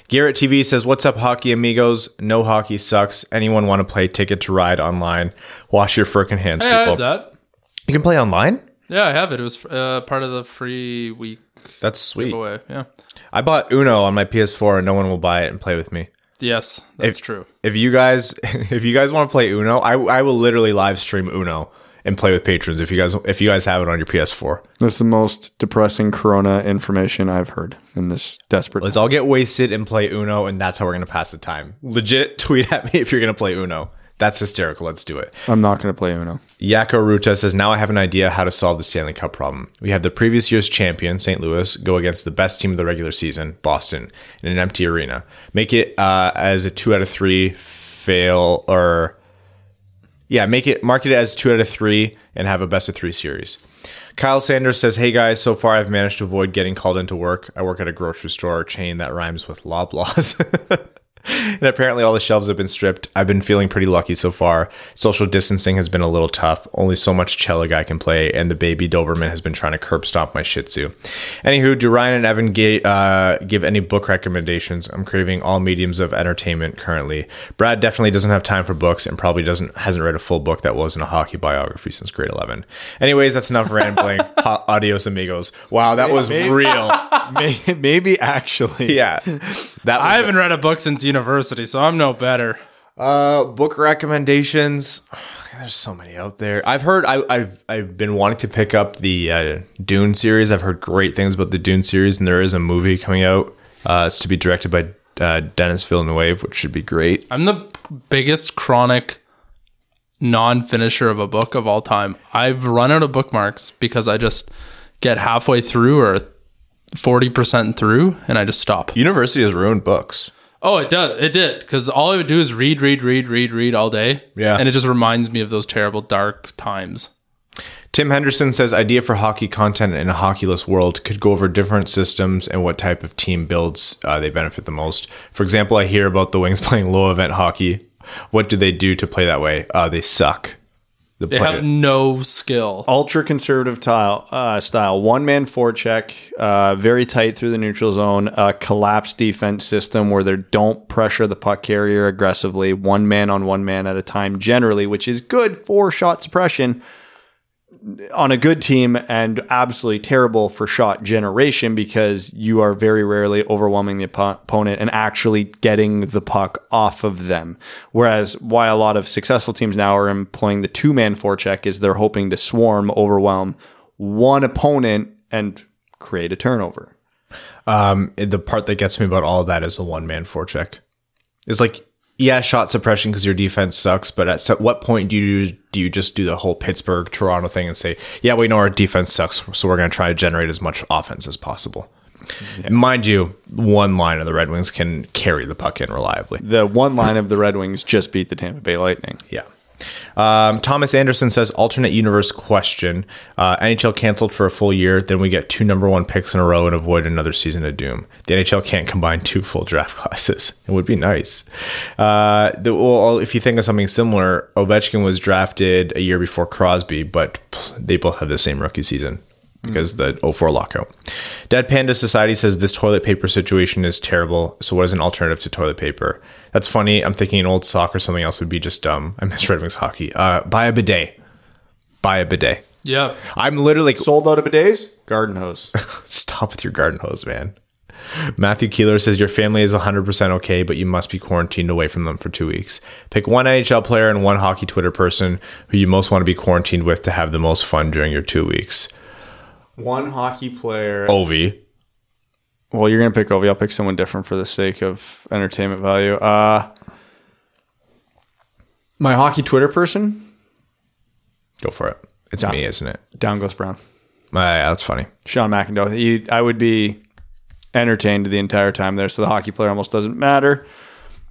[SPEAKER 3] Garrett TV says, What's up, hockey amigos? No hockey sucks. Anyone want to play Ticket to Ride online? Wash your frickin' hands,
[SPEAKER 4] Hey, I have that.
[SPEAKER 3] You can play online?
[SPEAKER 4] Yeah, I have it. It was uh, part of the free week
[SPEAKER 3] That's sweet.
[SPEAKER 4] giveaway. Yeah.
[SPEAKER 3] I bought Uno on my PS4 and no one will buy it and play with me.
[SPEAKER 4] Yes, that's true.
[SPEAKER 3] if you guys if you guys want to play Uno, I, I will literally live stream Uno and play with patrons if you guys if you guys have it on your PS4.
[SPEAKER 2] That's the most depressing Corona information I've heard in this desperate.
[SPEAKER 3] Let's all get wasted and play Uno, and that's how we're gonna pass the time. Legit, tweet at me if you're gonna play Uno. That's hysterical. Let's do it.
[SPEAKER 2] I'm not going to play Uno.
[SPEAKER 3] Yako Ruta says, Now I have an idea how to solve the Stanley Cup problem. We have the previous year's champion, St. Louis, go against the best team of the regular season, Boston, in an empty arena. Make it uh, as a two out of three fail, or yeah, make it market it as two out of three and have a best of three series. Kyle Sanders says, Hey guys, so far I've managed to avoid getting called into work. I work at a grocery store chain that rhymes with Loblaws. and apparently all the shelves have been stripped. I've been feeling pretty lucky so far. Social distancing has been a little tough. Only so much cello guy can play, and the baby Doberman has been trying to curb stomp my Shih Tzu. Anywho, do Ryan and Evan ga- uh, give any book recommendations? I'm craving all mediums of entertainment currently. Brad definitely doesn't have time for books, and probably doesn't hasn't read a full book that wasn't a hockey biography since grade 11. Anyways, that's enough rambling. Ha- Adios, amigos. Wow, that was real.
[SPEAKER 2] Maybe, maybe actually.
[SPEAKER 3] Yeah, that
[SPEAKER 4] I haven't read a book since university, so I'm no better.
[SPEAKER 3] Uh, book recommendations. There's so many out there. I've heard. I, I've I've been wanting to pick up the uh, Dune series. I've heard great things about the Dune series, and there is a movie coming out. Uh, it's to be directed by uh, Denis Villeneuve, which should be great.
[SPEAKER 4] I'm the biggest chronic non-finisher of a book of all time. I've run out of bookmarks because I just get halfway through or 40% through and I just stop.
[SPEAKER 3] University has ruined books.
[SPEAKER 4] Oh, it does. It did because all I would do is read, read, read, read, read all day.
[SPEAKER 3] Yeah.
[SPEAKER 4] and it just reminds me of those terrible dark times.
[SPEAKER 3] Tim Henderson says idea for hockey content in a hockeyless world could go over different systems and what type of team builds uh, they benefit the most. For example, I hear about the Wings playing low event hockey. What do they do to play that way? Uh, they suck. The
[SPEAKER 4] They
[SPEAKER 3] player-
[SPEAKER 4] have no skill.
[SPEAKER 2] Ultra conservative tile, uh, style, one man forecheck, uh, very tight through the neutral zone, a collapsed defense system where they don't pressure the puck carrier aggressively, one man on one man at a time, generally, which is good for shot suppression on a good team and absolutely terrible for shot generation because you are very rarely overwhelming the oppo- opponent and actually getting the puck off of them. Whereas why a lot of successful teams now are employing the two man forecheck is they're hoping to swarm, overwhelm one opponent and create a turnover.
[SPEAKER 3] Um, the part that gets me about all of that is the one man forecheck. It's like, yeah, shot suppression because your defense sucks, but at so- what point do you do you just do the whole Pittsburgh Toronto thing and say, yeah, we know our defense sucks, so we're going to try to generate as much offense as possible. And mind you, one line of the Red Wings can carry the puck in reliably.
[SPEAKER 2] The one line of the Red Wings just beat the Tampa Bay Lightning.
[SPEAKER 3] Yeah. Um, Thomas Anderson says alternate universe question. Uh, NHL canceled for a full year, then we get two number one picks in a row and avoid another season of doom. The NHL can't combine two full draft classes. It would be nice. Uh, the, well, if you think of something similar, Ovechkin was drafted a year before Crosby, but they both have the same rookie season because the 04 lockout. Dead Panda Society says this toilet paper situation is terrible. So what is an alternative to toilet paper? That's funny. I'm thinking an old sock or something else would be just dumb. I miss Red Wings hockey. Uh, buy a bidet. Buy a bidet.
[SPEAKER 4] Yeah.
[SPEAKER 3] I'm literally
[SPEAKER 2] Sold out of bidets? Garden hose.
[SPEAKER 3] stop with your garden hose, man. Matthew Keeler says your family is 100% okay, but you must be quarantined away from them for two weeks. Pick one NHL player and one hockey Twitter person who you most want to be quarantined with to have the most fun during your two weeks.
[SPEAKER 2] One hockey player.
[SPEAKER 3] Ovi.
[SPEAKER 2] Well, you're gonna pick Ovi. I'll pick someone different for the sake of entertainment value. Uh, my hockey Twitter person.
[SPEAKER 3] Go for it. It's me, isn't it?
[SPEAKER 2] Down goes Brown.
[SPEAKER 3] Uh, yeah, that's funny.
[SPEAKER 2] Sean McIndoe. He, I would be entertained the entire time there. So the hockey player almost doesn't matter.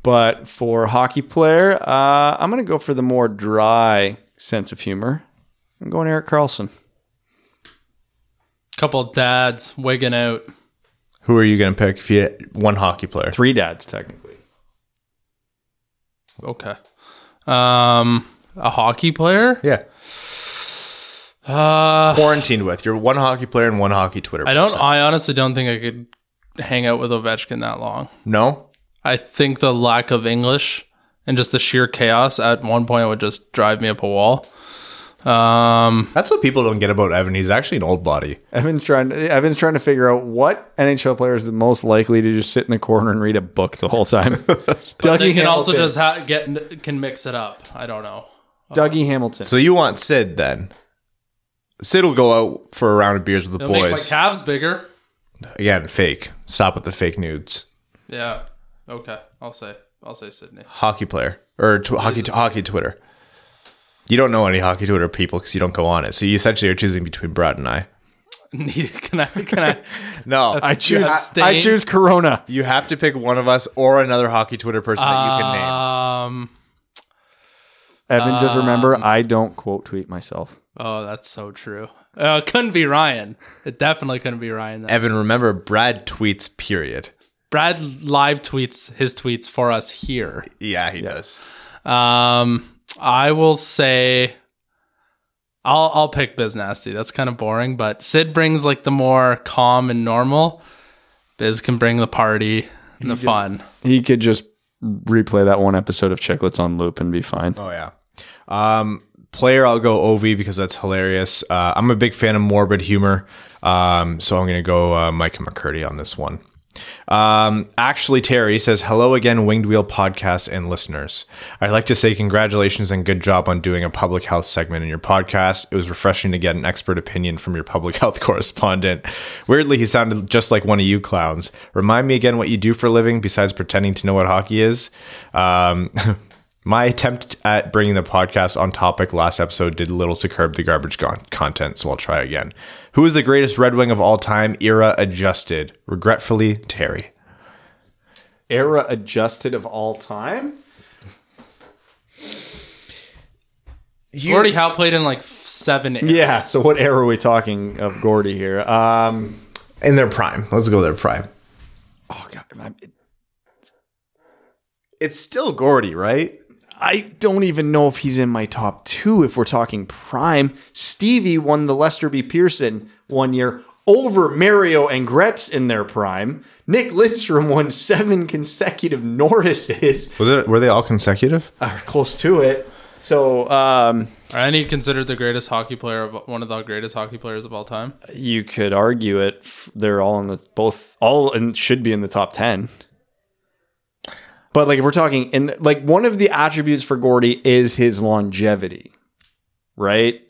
[SPEAKER 2] But for hockey player, uh, I'm going to go for the more dry sense of humor. I'm going Erik Karlsson.
[SPEAKER 4] Couple of dads wigging out.
[SPEAKER 3] Who are you going to pick if you had one hockey player?
[SPEAKER 2] Three dads, technically.
[SPEAKER 4] Okay. Um, a hockey player.
[SPEAKER 3] Yeah.
[SPEAKER 4] Uh,
[SPEAKER 3] Quarantined with. You're one hockey player and one hockey Twitter
[SPEAKER 4] I don't.
[SPEAKER 3] person.
[SPEAKER 4] I honestly don't think I could hang out with Ovechkin that long.
[SPEAKER 3] No?
[SPEAKER 4] I think the lack of English and just the sheer chaos at one point would just drive me up a wall. Um,
[SPEAKER 3] That's what people don't get about Evan. He's actually an old body.
[SPEAKER 2] Evan's trying. Evan's trying to figure out what NHL player is the most likely to just sit in the corner and read a book the whole time. Dougie
[SPEAKER 4] they can also
[SPEAKER 2] Hamilton.
[SPEAKER 4] just ha- get can mix it up. I don't know.
[SPEAKER 2] Dougie Hamilton.
[SPEAKER 3] So you want Sid then? Sid will go out for a round of beers with the
[SPEAKER 4] It'll make my calves bigger.
[SPEAKER 3] Again, fake. Stop with the fake nudes.
[SPEAKER 4] Yeah. Okay. I'll say. I'll say Sidney.
[SPEAKER 3] Hockey player or tw- hockey hockey Twitter. You don't know any hockey Twitter people because you don't go on it. So you essentially are choosing between Brad and I.
[SPEAKER 4] can I? Can I?
[SPEAKER 3] No,
[SPEAKER 2] I choose.
[SPEAKER 4] abstain?
[SPEAKER 2] I choose Corona.
[SPEAKER 3] you have to pick one of us or another hockey Twitter person that you can name.
[SPEAKER 4] Um.
[SPEAKER 2] Evan, just remember, I don't quote tweet myself.
[SPEAKER 4] Oh, that's so true. Uh, it couldn't be Ryan. It definitely couldn't be Ryan. Then.
[SPEAKER 3] Evan, remember Brad tweets. Period.
[SPEAKER 4] Brad live tweets his tweets for us here.
[SPEAKER 3] Yeah, he does.
[SPEAKER 4] Um, I will say, I'll I'll pick Biz Nasty. That's kind of boring, but Sid brings like the more calm and normal. Biz can bring the party and the fun.
[SPEAKER 2] He could just replay that one episode of Chicklets on loop and be fine.
[SPEAKER 3] Oh yeah. Um, player, I'll go Ovi because that's hilarious. Uh, I'm a big fan of morbid humor, um, so I'm gonna go uh, Micah McCurdy on this one. Um, actually, Terry says hello again, Winged Wheel podcast and listeners. I'd like to say congratulations and good job on doing a public health segment in your podcast. It was refreshing to get an expert opinion from your public health correspondent. Weirdly, he sounded just like one of you clowns. Remind me again what you do for a living besides pretending to know what hockey is. Um, My attempt at bringing the podcast on topic last episode did little to curb the garbage con- content, so I'll try again. Who is the greatest Red Wing of all time, era adjusted? Regretfully, Terry.
[SPEAKER 2] Era adjusted of all time?
[SPEAKER 4] Gordie Howe played in like seven.
[SPEAKER 2] Yeah, so what era are we talking of Gordie here? Um,
[SPEAKER 3] In their prime. Let's go their prime.
[SPEAKER 2] oh, God.
[SPEAKER 3] It's still Gordie, right?
[SPEAKER 2] I don't even know if he's in my top two if we're talking prime. Stevie won the Lester B. Pearson one year over Mario and Gretz in their prime. Nick Lidstrom won seven consecutive Norrises,
[SPEAKER 3] Was it? Were they all consecutive?
[SPEAKER 2] or close to it. So um,
[SPEAKER 4] Are any considered the greatest hockey player of one of the greatest hockey players of all time?
[SPEAKER 2] you could argue it. They're all in the both all and should be in the top ten. But like if we're talking and like one of the attributes for Gordie is his longevity, right?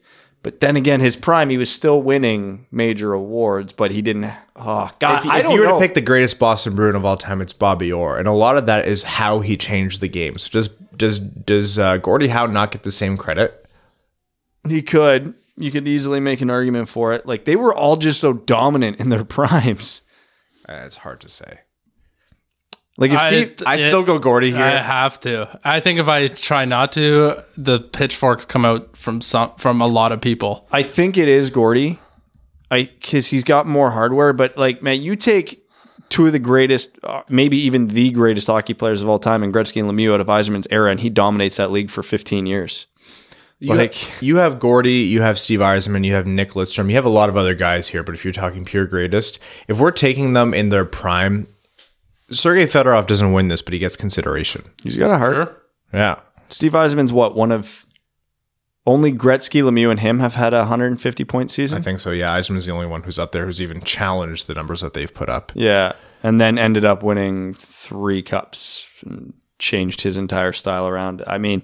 [SPEAKER 2] But then again, his prime, he was still winning major awards, but he didn't. Oh God,
[SPEAKER 3] If,
[SPEAKER 2] I
[SPEAKER 3] if
[SPEAKER 2] don't
[SPEAKER 3] you were
[SPEAKER 2] know.
[SPEAKER 3] to pick the greatest Boston Bruin of all time, it's Bobby Orr, and a lot of that is how he changed the game. So does does does uh, Gordie Howe not get the same credit?
[SPEAKER 2] he could. You could easily make an argument for it. Like they were all just so dominant in their primes.
[SPEAKER 3] Uh, it's hard to say.
[SPEAKER 2] Like if
[SPEAKER 4] I-
[SPEAKER 2] Steve,
[SPEAKER 3] I
[SPEAKER 4] It-
[SPEAKER 3] still go Gordie here.
[SPEAKER 4] I have to. I think if I try not to, the pitchforks come out from some from a lot of people.
[SPEAKER 2] I think it is Gordie. I because he's got more hardware, but like man, you take two of the greatest, uh, maybe even the greatest hockey players of all time, and Gretzky and Lemieux out of Yzerman's era, and he dominates that league for 15 years.
[SPEAKER 3] You
[SPEAKER 2] Like-
[SPEAKER 3] have, you have Gordie, you have Steve Yzerman, you have Nick Lidstrom, you have a lot of other guys here. But if you're talking pure greatest, if we're taking them in their prime, Sergei Fedorov doesn't win this, but he gets consideration.
[SPEAKER 2] He's got a heart.
[SPEAKER 4] Sure.
[SPEAKER 3] Yeah,
[SPEAKER 2] Steve Yzerman's what one of only Gretzky, Lemieux, and him have had a 150 point season.
[SPEAKER 3] I think so. Yeah, Yzerman's the only one who's up there who's even challenged the numbers that they've put up.
[SPEAKER 2] Yeah, and then ended up winning three cups and changed his entire style around. I mean,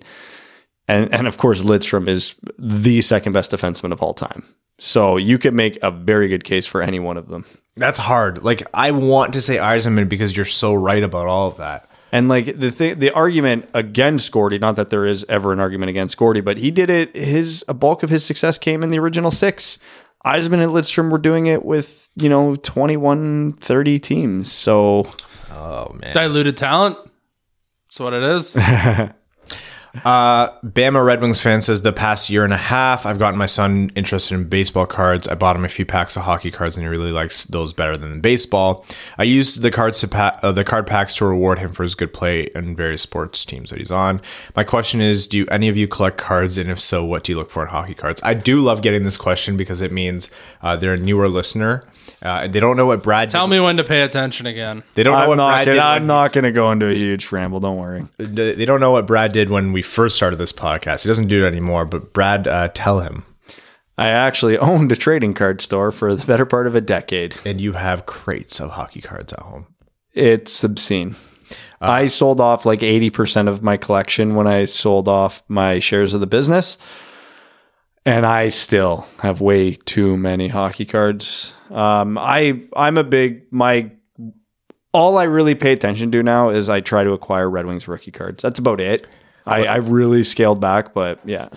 [SPEAKER 2] and and of course Lidstrom is the second best defenseman of all time. So you could make a very good case for any one of them.
[SPEAKER 3] That's hard. Like I want to say Yzerman because you're so right about all of that.
[SPEAKER 2] And like the thing, the argument against Gordie, not that there is ever an argument against Gordie, but he did it. His a bulk of his success came in the original six. Yzerman and Lidstrom were doing it with you know 21, 30 teams. So
[SPEAKER 3] Oh man.
[SPEAKER 4] Diluted talent. That's what it is.
[SPEAKER 3] Uh, Bama Red Wings fan says the past year and a half, I've gotten my son interested in baseball cards. I bought him a few packs of hockey cards, and he really likes those better than baseball. I used the cards to pa- uh, the card packs to reward him for his good play in various sports teams that he's on. My question is, do any of you collect cards, and if so, what do you look for in hockey cards? I do love getting this question because it means uh, they're a newer listener. Uh, they don't know what Brad.
[SPEAKER 4] Tell
[SPEAKER 3] did.
[SPEAKER 4] me when to pay attention again.
[SPEAKER 3] They don't know
[SPEAKER 2] I'm
[SPEAKER 3] what
[SPEAKER 2] not
[SPEAKER 3] Brad
[SPEAKER 2] gonna,
[SPEAKER 3] did.
[SPEAKER 2] I'm not going to go into a huge ramble. Don't worry.
[SPEAKER 3] they don't know what Brad did when we first started this podcast. He doesn't do it anymore, but Brad, uh, tell him.
[SPEAKER 2] I actually owned a trading card store for the better part of a decade.
[SPEAKER 3] And you have crates of hockey cards at home.
[SPEAKER 2] It's obscene. I sold off like 80% of my collection when I sold off my shares of the business. And I still have way too many hockey cards. Um, I I'm a big my all I really pay attention to now is I try to acquire Red Wings rookie cards. That's about it. I, I really scaled back, but yeah.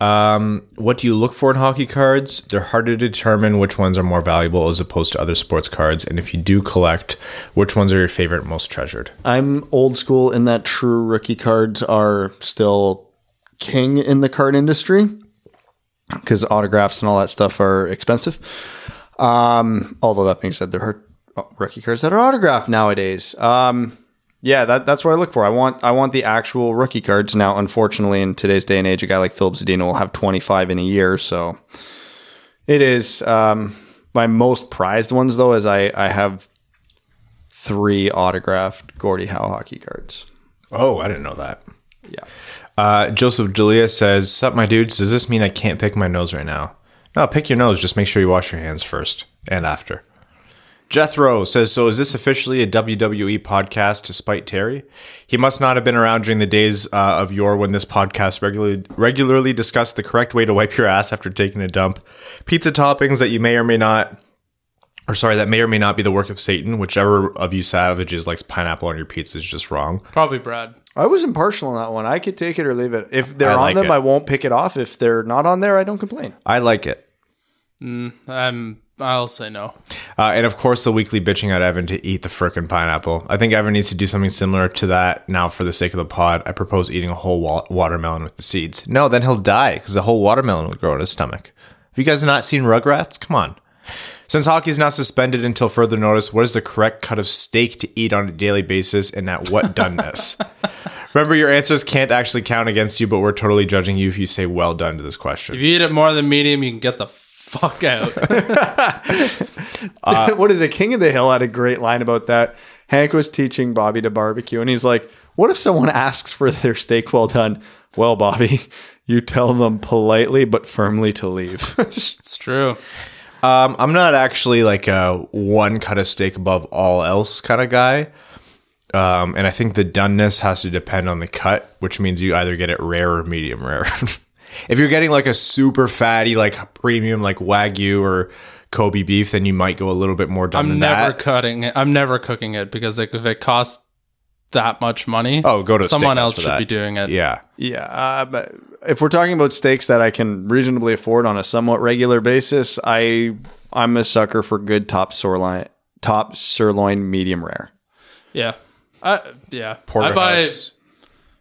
[SPEAKER 3] Um, what do you look for in hockey cards? They're hard to determine which ones are more valuable as opposed to other sports cards. And if you do collect, which ones are your favorite, most treasured?
[SPEAKER 2] I'm old school in that true rookie cards are still king in the card industry because autographs and all that stuff are expensive. Um, although that being said, there are rookie cards that are autographed nowadays. Um, yeah, that, that's what I look for. I want I want the actual rookie cards. Now, unfortunately, in today's day and age, a guy like Filip Zadina will have 25 in a year, so it is um, my most prized ones. Though, is I I have three autographed Gordie Howe hockey cards.
[SPEAKER 3] Oh, I didn't know that.
[SPEAKER 2] Yeah.
[SPEAKER 3] Uh, Joseph Julia says, Sup, my dudes. Does this mean I can't pick my nose right now? No, pick your nose. Just make sure you wash your hands first and after. Jethro says, So is this officially a WWE podcast to spite Terry? He must not have been around during the days uh, of yore when this podcast regularly regularly discussed the correct way to wipe your ass after taking a dump, pizza toppings that you may or may not, or sorry, that may or may not be the work of Satan. Whichever of you savages likes pineapple on your pizza is just wrong.
[SPEAKER 4] Probably Brad.
[SPEAKER 2] I was impartial on that one. I could take it or leave it. If they're
[SPEAKER 3] I
[SPEAKER 2] on
[SPEAKER 3] like
[SPEAKER 2] them,
[SPEAKER 3] it.
[SPEAKER 2] I won't pick it off. If they're not on there, I don't complain.
[SPEAKER 3] I like it.
[SPEAKER 4] Um, I'll say no.
[SPEAKER 3] Uh, and of course, the weekly bitching at Evan to eat the frickin' pineapple. I think Evan needs to do something similar to that now for the sake of the pod. I propose eating a whole wa- watermelon with the seeds. No, then he'll die because the whole watermelon will grow in his stomach. Have you guys not seen Rugrats? Come on. Since hockey is now suspended until further notice, what is the correct cut of steak to eat on a daily basis and at what doneness? Remember, your answers can't actually count against you, but we're totally judging you if you say well done to this question.
[SPEAKER 4] If you eat it more than medium, you can get the fuck out.
[SPEAKER 2] what is it? King of the Hill had a great line about that. Hank was teaching Bobby to barbecue, and he's like, "What if someone asks for their steak well done?" Well, Bobby, you tell them politely but firmly to leave.
[SPEAKER 4] it's true.
[SPEAKER 3] Um, I'm not actually like a one cut of steak above all else kind of guy. Um, and I think the doneness has to depend on the cut, which means you either get it rare or medium rare. If you're getting like a super fatty, like premium, like Wagyu or Kobe beef, then you might go a little bit more done
[SPEAKER 4] I'm
[SPEAKER 3] than
[SPEAKER 4] never
[SPEAKER 3] that.
[SPEAKER 4] cutting it. I'm never cooking it because like, if it costs that much money,
[SPEAKER 3] Oh, go to
[SPEAKER 4] someone else should
[SPEAKER 3] that.
[SPEAKER 4] be doing it.
[SPEAKER 3] Yeah.
[SPEAKER 2] yeah, uh, but if we're talking about steaks that I can reasonably afford on a somewhat regular basis, I I'm a sucker for good top sirloin, top sirloin medium rare.
[SPEAKER 4] Yeah. I, yeah. I buy
[SPEAKER 3] Porterhouse.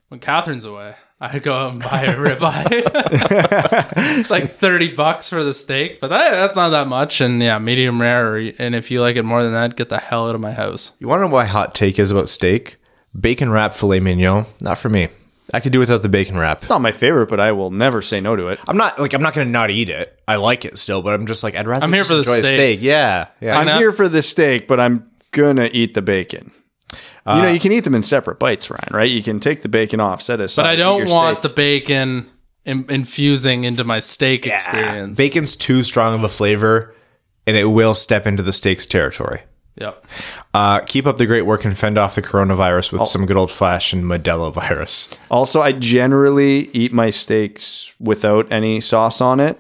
[SPEAKER 4] when Catherine's away. I go out and buy a ribeye. it's like thirty bucks for the steak, but that, that's not that much. And yeah, medium rare. Or, and if you like it more than that, get the hell out of my house.
[SPEAKER 3] You want to know why hot take is about steak? Bacon wrap filet mignon. Not for me. I could do without the bacon wrap.
[SPEAKER 2] It's not my favorite, but I will never say no to it.
[SPEAKER 3] I'm not like I'm not gonna not eat it. I like it still, but I'm just like I'd rather.
[SPEAKER 4] I'm here
[SPEAKER 3] just
[SPEAKER 4] for the
[SPEAKER 3] enjoy
[SPEAKER 4] steak.
[SPEAKER 3] Yeah, yeah.
[SPEAKER 2] I'm
[SPEAKER 4] know-
[SPEAKER 2] here for the steak, but I'm gonna eat the bacon. You know, you can eat them in separate bites, Ryan. Right? You can take the bacon off, set it aside.
[SPEAKER 4] But I don't want
[SPEAKER 2] steak.
[SPEAKER 4] the bacon in, infusing into my steak experience.
[SPEAKER 3] Bacon's too strong of a flavor, and it will step into the steak's territory.
[SPEAKER 4] Yep.
[SPEAKER 3] Uh, keep up the great work and fend off the coronavirus with some good old fashioned Modelo virus.
[SPEAKER 2] Also, I generally eat my steaks without any sauce on it,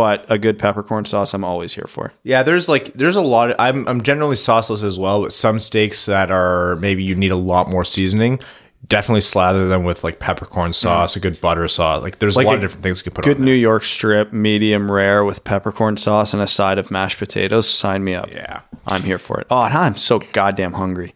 [SPEAKER 2] but a good peppercorn sauce I'm always here for.
[SPEAKER 3] Yeah, there's like there's a lot. Of, I'm I'm generally sauceless as well, but some steaks that are maybe you need a lot more seasoning. Definitely slather them with like peppercorn mm. sauce, a good butter sauce. Like there's
[SPEAKER 2] Like
[SPEAKER 3] a lot
[SPEAKER 2] a
[SPEAKER 3] of different things you can put
[SPEAKER 2] Good
[SPEAKER 3] on.
[SPEAKER 2] New York strip, medium rare with peppercorn sauce and a side of mashed potatoes. Sign me up.
[SPEAKER 3] Yeah.
[SPEAKER 2] I'm here for it. Oh, and I'm so goddamn hungry.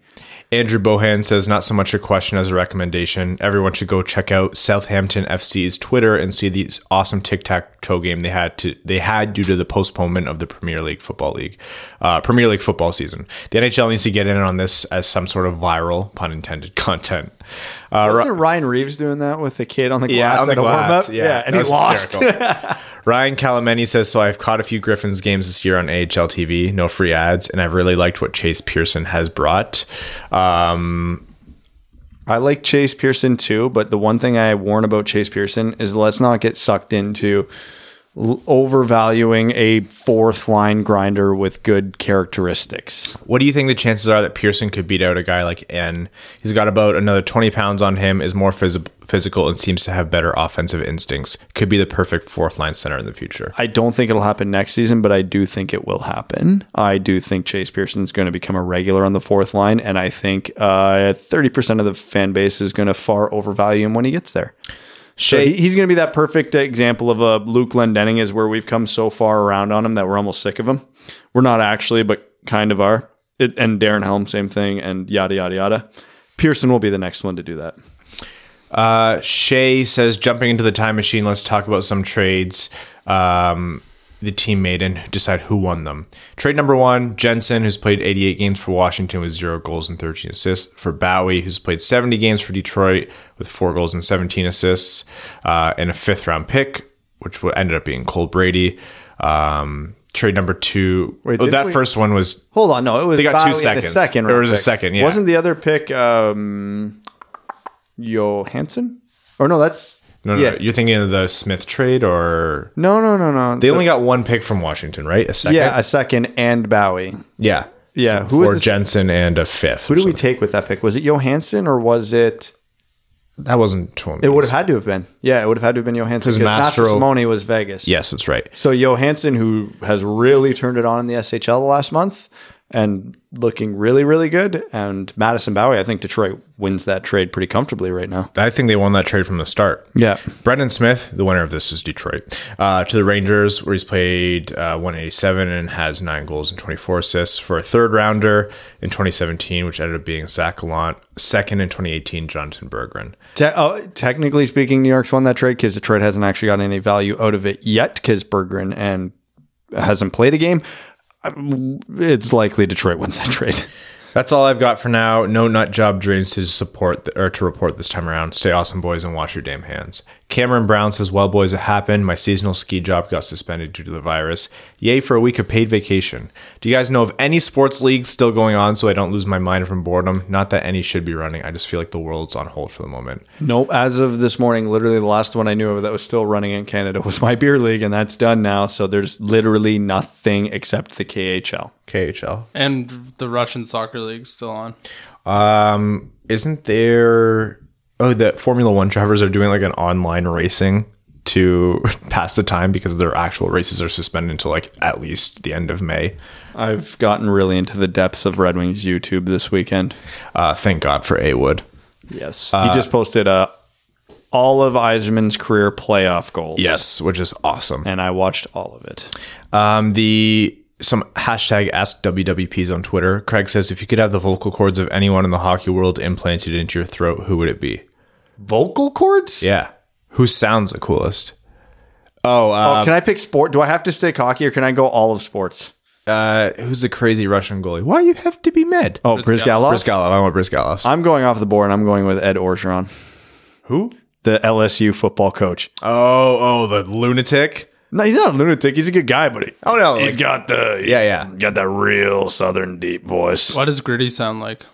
[SPEAKER 3] Andrew Bohan says, not so much a question as a recommendation. Everyone should go check out Southampton FC's Twitter and see the awesome tic tac toe game they had to they had due to the postponement of the Premier League football league, uh, Premier League football season. The NHL needs to get in on this as some sort of viral, pun intended, content. Uh,
[SPEAKER 2] Wasn't Ryan Reaves doing that with the kid on the glass
[SPEAKER 3] yeah, on the glass.
[SPEAKER 2] warm-up? Yeah, and he lost.
[SPEAKER 3] Ryan Calameni says, so I've caught a few Griffins games this year on AHL TV, no free ads, and I've really liked what Chase Pearson has brought. Um,
[SPEAKER 2] I like Chase Pearson too, but the one thing I warn about Chase Pearson is let's not get sucked into l- overvaluing a fourth line grinder with good characteristics.
[SPEAKER 3] What do you think the chances are that Pearson could beat out a guy like N? He's got about another 20 pounds on him, is more phys- physical, and seems to have better offensive instincts. Could be the perfect fourth line center in the future.
[SPEAKER 2] I don't think it'll happen next season, but I do think it will happen. I do think Chase Pearson's going to become a regular on the fourth line, and I think uh, 30% of the fan base is going to far overvalue him when he gets there. So
[SPEAKER 3] Shea-
[SPEAKER 2] he- he's going to be that perfect example of a Luke Glendening is where we've come so far around on him that we're almost sick of him. We're not actually, but kind of are. It, and Darren Helm, same thing, and yada, yada, yada. Pearson will be the next one to do that.
[SPEAKER 3] Uh, Shay says, jumping into the time machine, let's talk about some trades um, the team made and decide who won them. Trade number one Jensen, who's played 88 games for Washington with zero goals and 13 assists, for Bowey, who's played 70 games for Detroit with four goals and 17 assists, uh, and a fifth round pick, which ended up being Cole Brady. Um, trade number two.
[SPEAKER 2] Wait,
[SPEAKER 3] oh, that
[SPEAKER 2] we-
[SPEAKER 3] first one was
[SPEAKER 2] Hold on, no, it was
[SPEAKER 3] They got two
[SPEAKER 2] Bowey a
[SPEAKER 3] seconds.
[SPEAKER 2] second
[SPEAKER 3] There was a second, yeah.
[SPEAKER 2] Wasn't the other pick um, Johansson? Or no, that's
[SPEAKER 3] no, no,
[SPEAKER 2] yeah.
[SPEAKER 3] no. You're thinking of the Smith trade, or
[SPEAKER 2] No, no, no, no.
[SPEAKER 3] they only got one pick from Washington, right? A second.
[SPEAKER 2] yeah, a second and Bowey.
[SPEAKER 3] Yeah.
[SPEAKER 2] Yeah, who was
[SPEAKER 3] Jensen and a fifth.
[SPEAKER 2] Who did we take with that pick? Was it Johansson or was it?
[SPEAKER 3] That wasn't Twomey.
[SPEAKER 2] It would have had to have been. Yeah, it would have had to have been Johansson
[SPEAKER 3] Because Mastro-
[SPEAKER 2] Simone was Vegas.
[SPEAKER 3] Yes, that's right.
[SPEAKER 2] So Johansson, who has really turned it on in the SHL the last month and looking really, really good, and Madison Bowey, I think Detroit wins that trade pretty comfortably right now.
[SPEAKER 3] I think they won that trade from the start.
[SPEAKER 2] Yeah.
[SPEAKER 3] Brendan Smith, the winner of this is Detroit, uh, to the Rangers, where he's played uh, 187 and has nine goals and 24 assists for a third rounder in 2017, which ended up being Zach Gallant. Second in 2018, Jonathan Berggren.
[SPEAKER 2] Te- oh, technically speaking, New York's won that trade because Detroit hasn't actually gotten any value out of it yet because Berggren and hasn't played a game. It's likely Detroit wins that trade.
[SPEAKER 3] That's all I've got for now. No nut job dreams to support or to report this time around. Stay awesome, boys, and wash your damn hands. Cameron Brown says, "Well, boys, it happened. My seasonal ski job got suspended due to the virus. Yay for a week of paid vacation. Do you guys know of any sports leagues still going on so I don't lose my mind from boredom? Not that any should be running. I just feel like the world's on hold for the moment.
[SPEAKER 2] Nope. As of this morning, literally the last one I knew of that was still running in Canada was my beer league, and that's done now. So there's literally nothing except the KHL.
[SPEAKER 3] KHL.
[SPEAKER 4] And the Russian soccer league's still on.
[SPEAKER 3] Um, isn't there? Oh, the Formula One drivers are doing like an online racing to pass the time because their actual races are suspended until like at least the end of May.
[SPEAKER 2] I've gotten really into the depths of Red Wings YouTube this weekend.
[SPEAKER 3] Uh, thank God for A Wood.
[SPEAKER 2] Yes. he just posted uh, all of Yzerman's career playoff goals.
[SPEAKER 3] Yes, which is awesome.
[SPEAKER 2] And I watched all of it.
[SPEAKER 3] Um, the some hashtag ask WWPs on Twitter. Craig says if you could have the vocal cords of anyone in the hockey world implanted into your throat, who would it be?
[SPEAKER 2] Vocal cords?
[SPEAKER 3] Yeah, who sounds the coolest? Oh, uh,
[SPEAKER 2] Oh, can I pick sport? Do I have to stick hockey or can I go all of sports?
[SPEAKER 3] uh, who's the crazy Russian goalie? Why you have to be med?
[SPEAKER 2] Oh, Bryzgalov?
[SPEAKER 3] Bryzgalov. I want Bryzgalov.
[SPEAKER 2] I'm going off the board. I'm going with Ed Orgeron,
[SPEAKER 3] Who?
[SPEAKER 2] the LSU football coach.
[SPEAKER 3] Oh, oh, the lunatic.
[SPEAKER 2] No, he's not a lunatic. He's a good guy, but he,
[SPEAKER 3] Oh no,
[SPEAKER 2] he's
[SPEAKER 3] like-
[SPEAKER 2] got the
[SPEAKER 3] Yeah, yeah.
[SPEAKER 2] got that real southern deep voice.
[SPEAKER 4] What does Gritty sound like?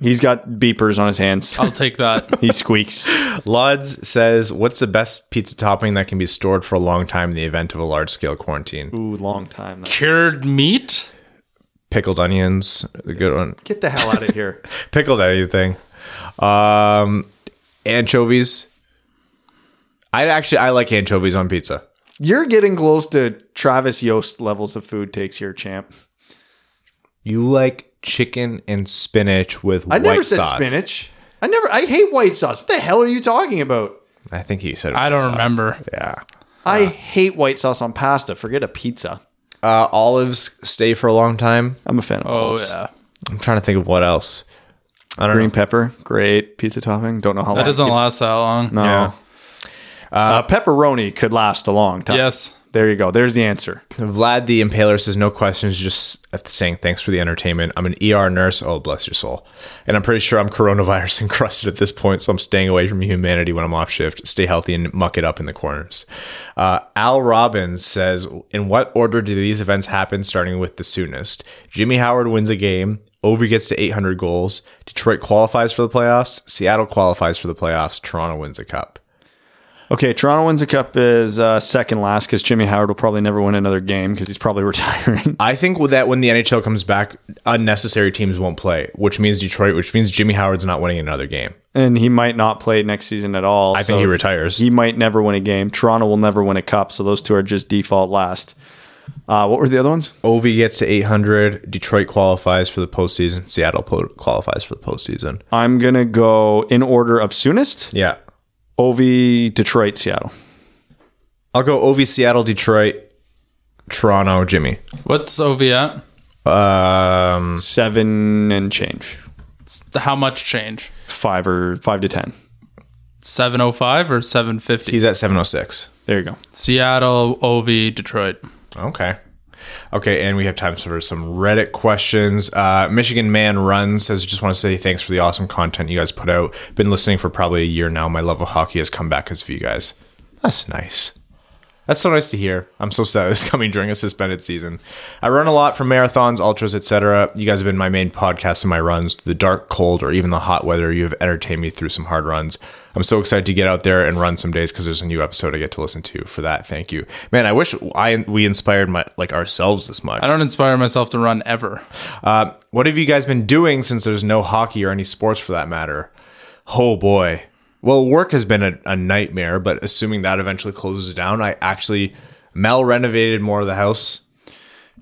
[SPEAKER 2] He's got beepers on his hands.
[SPEAKER 4] I'll take that.
[SPEAKER 2] he squeaks.
[SPEAKER 3] Lods says, "What's the best pizza topping that can be stored for a long time in the event of a large scale quarantine?"
[SPEAKER 2] Ooh, long time.
[SPEAKER 4] Cured meat?
[SPEAKER 3] pickled onions, a good one.
[SPEAKER 2] Get the hell out of here.
[SPEAKER 3] Pickled anything. Um, anchovies. I actually I like anchovies on pizza.
[SPEAKER 2] You're getting close to Travis Yost levels of food takes here, champ.
[SPEAKER 3] You like chicken and spinach with
[SPEAKER 2] I
[SPEAKER 3] white
[SPEAKER 2] never said
[SPEAKER 3] sauce.
[SPEAKER 2] spinach. I never. I hate white sauce. What the hell are you talking about?
[SPEAKER 3] I think he said.
[SPEAKER 4] I
[SPEAKER 3] white
[SPEAKER 4] don't
[SPEAKER 3] sauce.
[SPEAKER 4] remember.
[SPEAKER 3] Yeah.
[SPEAKER 2] I hate white sauce on pasta. Forget a pizza.
[SPEAKER 3] Uh, olives stay for a long time.
[SPEAKER 2] I'm a fan of
[SPEAKER 4] Oh
[SPEAKER 2] olives.
[SPEAKER 4] yeah,
[SPEAKER 3] I'm trying to think of what else. I don't
[SPEAKER 2] Green
[SPEAKER 3] know.
[SPEAKER 2] pepper, great pizza topping. Don't know how long
[SPEAKER 4] that doesn't last that long.
[SPEAKER 2] No.
[SPEAKER 3] Yeah.
[SPEAKER 2] Uh, pepperoni could last a long time.
[SPEAKER 4] Yes.
[SPEAKER 2] There you go. There's the answer.
[SPEAKER 3] Vlad the Impaler says no questions, just saying thanks for the entertainment. I'm an ER nurse. Oh, bless your soul. And I'm pretty sure I'm coronavirus encrusted at this point, so I'm staying away from humanity when I'm off shift. Stay healthy and muck it up in the corners. Uh, Al Robbins says, in what order do these events happen, starting with the soonest? Jimmy Howard wins a game. Ovi gets to 800 goals. Detroit qualifies for the playoffs. Seattle qualifies for the playoffs. Toronto wins a cup.
[SPEAKER 2] Okay, Toronto wins a cup is uh, second last because Jimmy Howard will probably never win another game because he's probably retiring.
[SPEAKER 3] I think with that when the NHL comes back, unnecessary teams won't play, which means Detroit, which means Jimmy Howard's not winning another game.
[SPEAKER 2] and he might not play next season at all.
[SPEAKER 3] I think he retires.
[SPEAKER 2] He might never win a game. Toronto will never win a cup, so those two are just default last. Uh, what were the other ones?
[SPEAKER 3] Ovi gets to 800. Detroit qualifies for the postseason. Seattle po- qualifies for the postseason.
[SPEAKER 2] I'm gonna go in order of soonest.
[SPEAKER 3] Yeah.
[SPEAKER 2] Ovi, Detroit, Seattle.
[SPEAKER 3] I'll go OV, Seattle, Detroit, Toronto, Jimmy.
[SPEAKER 4] What's OV at?
[SPEAKER 3] Um,
[SPEAKER 2] Seven and change.
[SPEAKER 4] How much change?
[SPEAKER 2] Five or five to ten.
[SPEAKER 4] Seven oh five or seven fifty?
[SPEAKER 3] he's at 706.
[SPEAKER 2] There you go.
[SPEAKER 4] Seattle, OV, Detroit.
[SPEAKER 3] Okay. Okay, and we have time for some Reddit questions. Uh, Michigan Man Runs says, just want to say thanks for the awesome content you guys put out. Been listening for probably a year now. My love of hockey has come back because of you guys. That's nice. That's so nice to hear. I'm so sad it's coming during a suspended season. I run a lot for marathons, ultras, etc. You guys have been my main podcast in my runs. The dark, cold, or even the hot weather, you have entertained me through some hard runs. I'm so excited to get out there and run some days because there's a new episode I get to listen to. For that, thank you, man. I wish I we inspired my like ourselves this much.
[SPEAKER 4] I don't inspire myself to run ever.
[SPEAKER 3] Uh, what have you guys been doing since there's no hockey or any sports for that matter? Oh boy. Well, work has been a, a nightmare, but assuming that eventually closes down, I actually Mel renovated more of the house.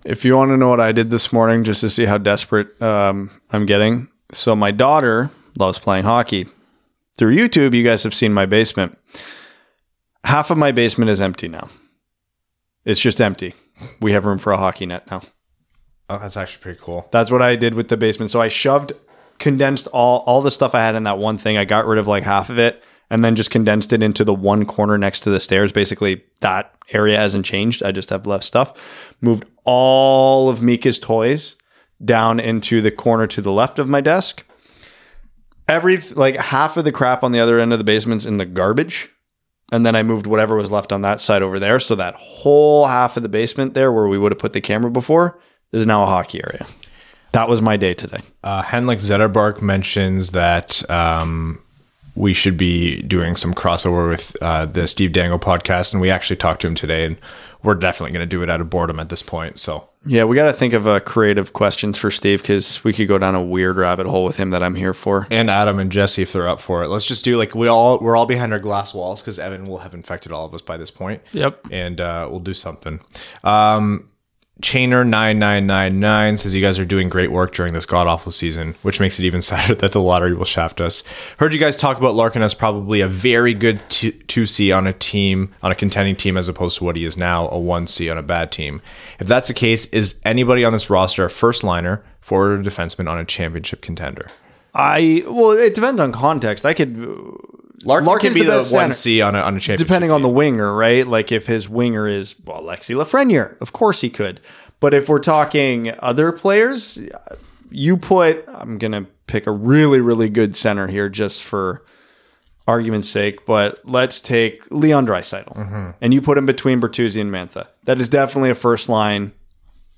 [SPEAKER 2] If you want to know what I did this morning, just to see how desperate um, I'm getting, so my daughter loves playing hockey. Through YouTube, you guys have seen my basement. Half of my basement is empty now. It's just empty. We have room for a hockey net now.
[SPEAKER 3] Oh, that's actually pretty cool.
[SPEAKER 2] That's what I did with the basement. So I shoved, condensed all all the stuff I had in that one thing. I got rid of like half of it, and then just condensed it into the one corner next to the stairs. Basically, that area hasn't changed. I just have left stuff. Moved all of Mika's toys down into the corner to the left of my desk. Every like half of the crap on the other end of the basement's in the garbage. And then I moved whatever was left on that side over there. So that whole half of the basement there where we would have put the camera before is now a hockey area. That was my day today.
[SPEAKER 3] Uh, Henlik Zetterbark mentions that um, we should be doing some crossover with uh, the Steve Dangle podcast, and we actually talked to him today, and we're definitely going to do it out of boredom at this point. So
[SPEAKER 2] Yeah, we got to think of uh, creative questions for Steve because we could go down a weird rabbit hole with him that I'm here for.
[SPEAKER 3] and Adam and Jesse if they're up for it. Let's just do like we all we're all behind our glass walls because Evan will have infected all of us by this point.
[SPEAKER 4] Yep.
[SPEAKER 3] and uh, we'll do something. Um, Chainer nine nine nine nine says you guys are doing great work during this god awful season, which makes it even sadder that the lottery will shaft us. Heard you guys talk about Larkin as probably a very good two C on a team on a contending team as opposed to what he is now a one C on a bad team. If that's the case, is anybody on this roster a first liner, forward or defenseman on a championship contender?
[SPEAKER 2] I well, it depends on context. I could
[SPEAKER 3] Larkin,
[SPEAKER 2] Larkin's
[SPEAKER 3] can be
[SPEAKER 2] the
[SPEAKER 3] the, one. C on a on a championship.
[SPEAKER 2] depending on the winger, right? Like if his winger is well, Alexis Lafreniere, of course he could. But if we're talking other players, you put I'm gonna pick a really really good center here just for argument's sake. But let's take Leon Draisaitl, mm-hmm. and you put him between Bertuzzi and Mantha. That is definitely a first line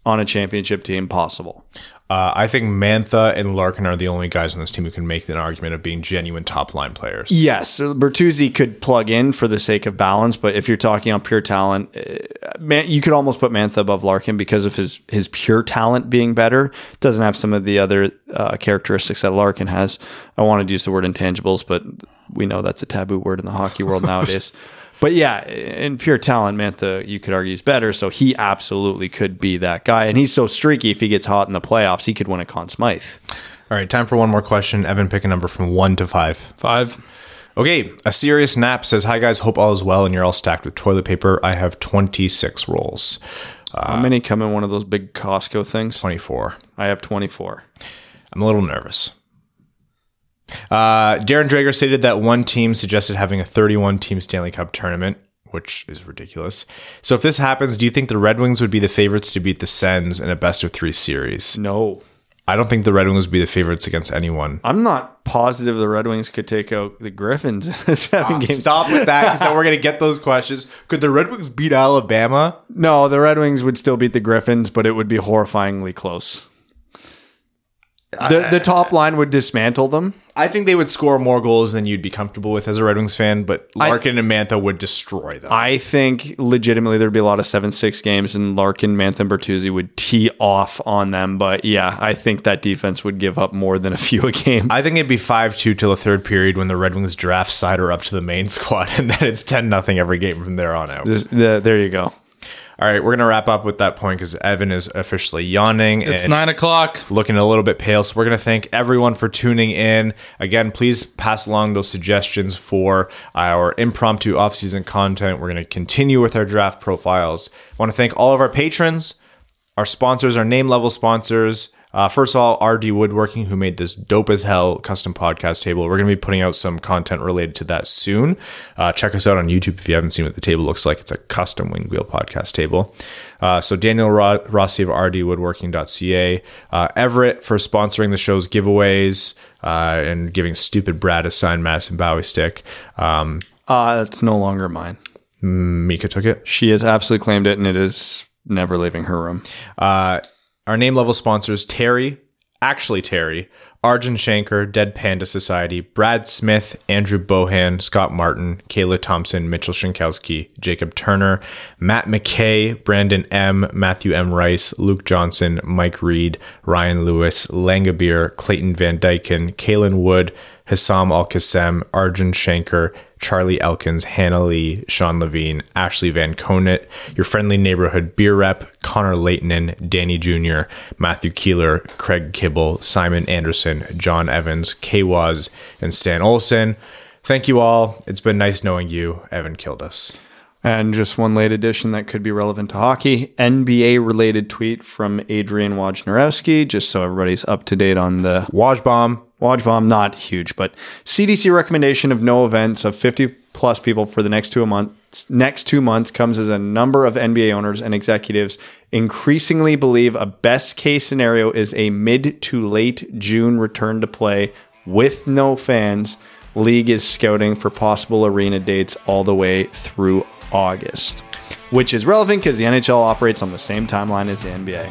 [SPEAKER 2] on a championship team possible.
[SPEAKER 3] Uh, I think Mantha and Larkin are the only guys on this team who can make an argument of being genuine top line players.
[SPEAKER 2] Yes, Bertuzzi could plug in for the sake of balance, but if you're talking on pure talent, uh, man, you could almost put Mantha above Larkin because of his his pure talent being better. Doesn't have some of the other uh, characteristics that Larkin has. I wanted to use the word intangibles, but we know that's a taboo word in the hockey world nowadays. But yeah, in pure talent, Mantha, you could argue is better. So he absolutely could be that guy. And he's so streaky. If he gets hot in the playoffs, he could win a Conn Smythe.
[SPEAKER 3] All right, time for one more question. Evan, pick a number from one to five.
[SPEAKER 4] Five.
[SPEAKER 3] Okay, a serious nap says, "Hi guys, hope all is well and you're all stacked with toilet paper. I have 26 rolls, uh,
[SPEAKER 2] How many come in one of those big Costco things?
[SPEAKER 3] 24.
[SPEAKER 2] I have 24.
[SPEAKER 3] I'm a little nervous." Uh, Darren Dreger stated that one team suggested having a 31 team Stanley Cup tournament, which is ridiculous. So if this happens, do you think the Red Wings would be the favorites to beat the Sens in a best of three series?
[SPEAKER 2] No.
[SPEAKER 3] I don't think the Red Wings would be the favorites against anyone.
[SPEAKER 2] I'm not positive the Red Wings could take out the Griffins in a seven game.
[SPEAKER 3] Stop with that because then we're going to get those questions. Could the Red Wings beat Alabama?
[SPEAKER 2] No, the Red Wings would still beat the Griffins, but it would be horrifyingly close. The, the top line would dismantle them.
[SPEAKER 3] I think they would score more goals than you'd be comfortable with as a Red Wings fan, but Larkin and Mantha would destroy them.
[SPEAKER 2] I think legitimately there'd be a lot of 7 6 games, and Larkin, Mantha, and Bertuzzi would tee off on them. But yeah, I think that defense would give up more than a few a game.
[SPEAKER 3] I think it'd be 5 2 till the third period when the Red Wings draft Seider up to the main squad, and then it's 10 nothing every game from there on out.
[SPEAKER 2] This- the- there you go.
[SPEAKER 3] All right, we're to wrap up with that point because Evan is officially yawning.
[SPEAKER 4] It's
[SPEAKER 3] and
[SPEAKER 4] nine o'clock.
[SPEAKER 3] looking a little bit pale. So we're to thank everyone for tuning in. Again, please pass along those suggestions for our impromptu off-season content. We're to continue with our draft profiles. I want to thank all of our patrons, our sponsors, our name level sponsors. Uh, first of all, RD Woodworking, who made this dope as hell custom podcast table. We're going to be putting out some content related to that soon. Uh, check us out on YouTube if you haven't seen what the table looks like. It's a custom wing wheel podcast table. Uh, so Daniel Ro- Rossi of rdwoodworking.ca. Uh, Everett for sponsoring the show's giveaways uh, and giving stupid Brad a sign signed Madison Bowey stick. Um,
[SPEAKER 2] Uh, it's no longer mine.
[SPEAKER 3] Mika took it.
[SPEAKER 2] She has absolutely claimed it, and it is never leaving her room.
[SPEAKER 3] Our name level sponsors Terry, actually Terry, Arjun Shankar, Dead Panda Society, Brad Smith, Andrew Bohan, Scott Martin, Kayla Thompson, Mitchell Shinkowski, Jacob Turner, Matt McKay, Brandon M, Matthew M. Rice, Luke Johnson, Mike Reed, Ryan Lewis, Langabir, Clayton Van Dyken, Kalen Wood, Hassam Al Qassem, Arjun Shankar, Charlie Elkins, Hannah Lee, Sean Levine, Ashley Van Conant, your friendly neighborhood beer rep, Connor Leighton, Danny Jr., Matthew Keeler, Craig Kibble, Simon Anderson, John Evans, K Waz, and Stan Olson. Thank you all. It's been nice knowing you. Evan killed us.
[SPEAKER 2] And just one late addition that could be relevant to hockey NBA related tweet from Adrian Wojnarowski, just so everybody's up to date on the
[SPEAKER 3] Wajbomb.
[SPEAKER 2] Wojbomb, not huge, but CDC recommendation of no events of 50 plus people for the next two months. Next two months comes as a number of NBA owners and executives increasingly believe a best case scenario is a mid to late June return to play with no fans. League is scouting for possible arena dates all the way through August, which is relevant because the NHL operates on the same timeline as the NBA.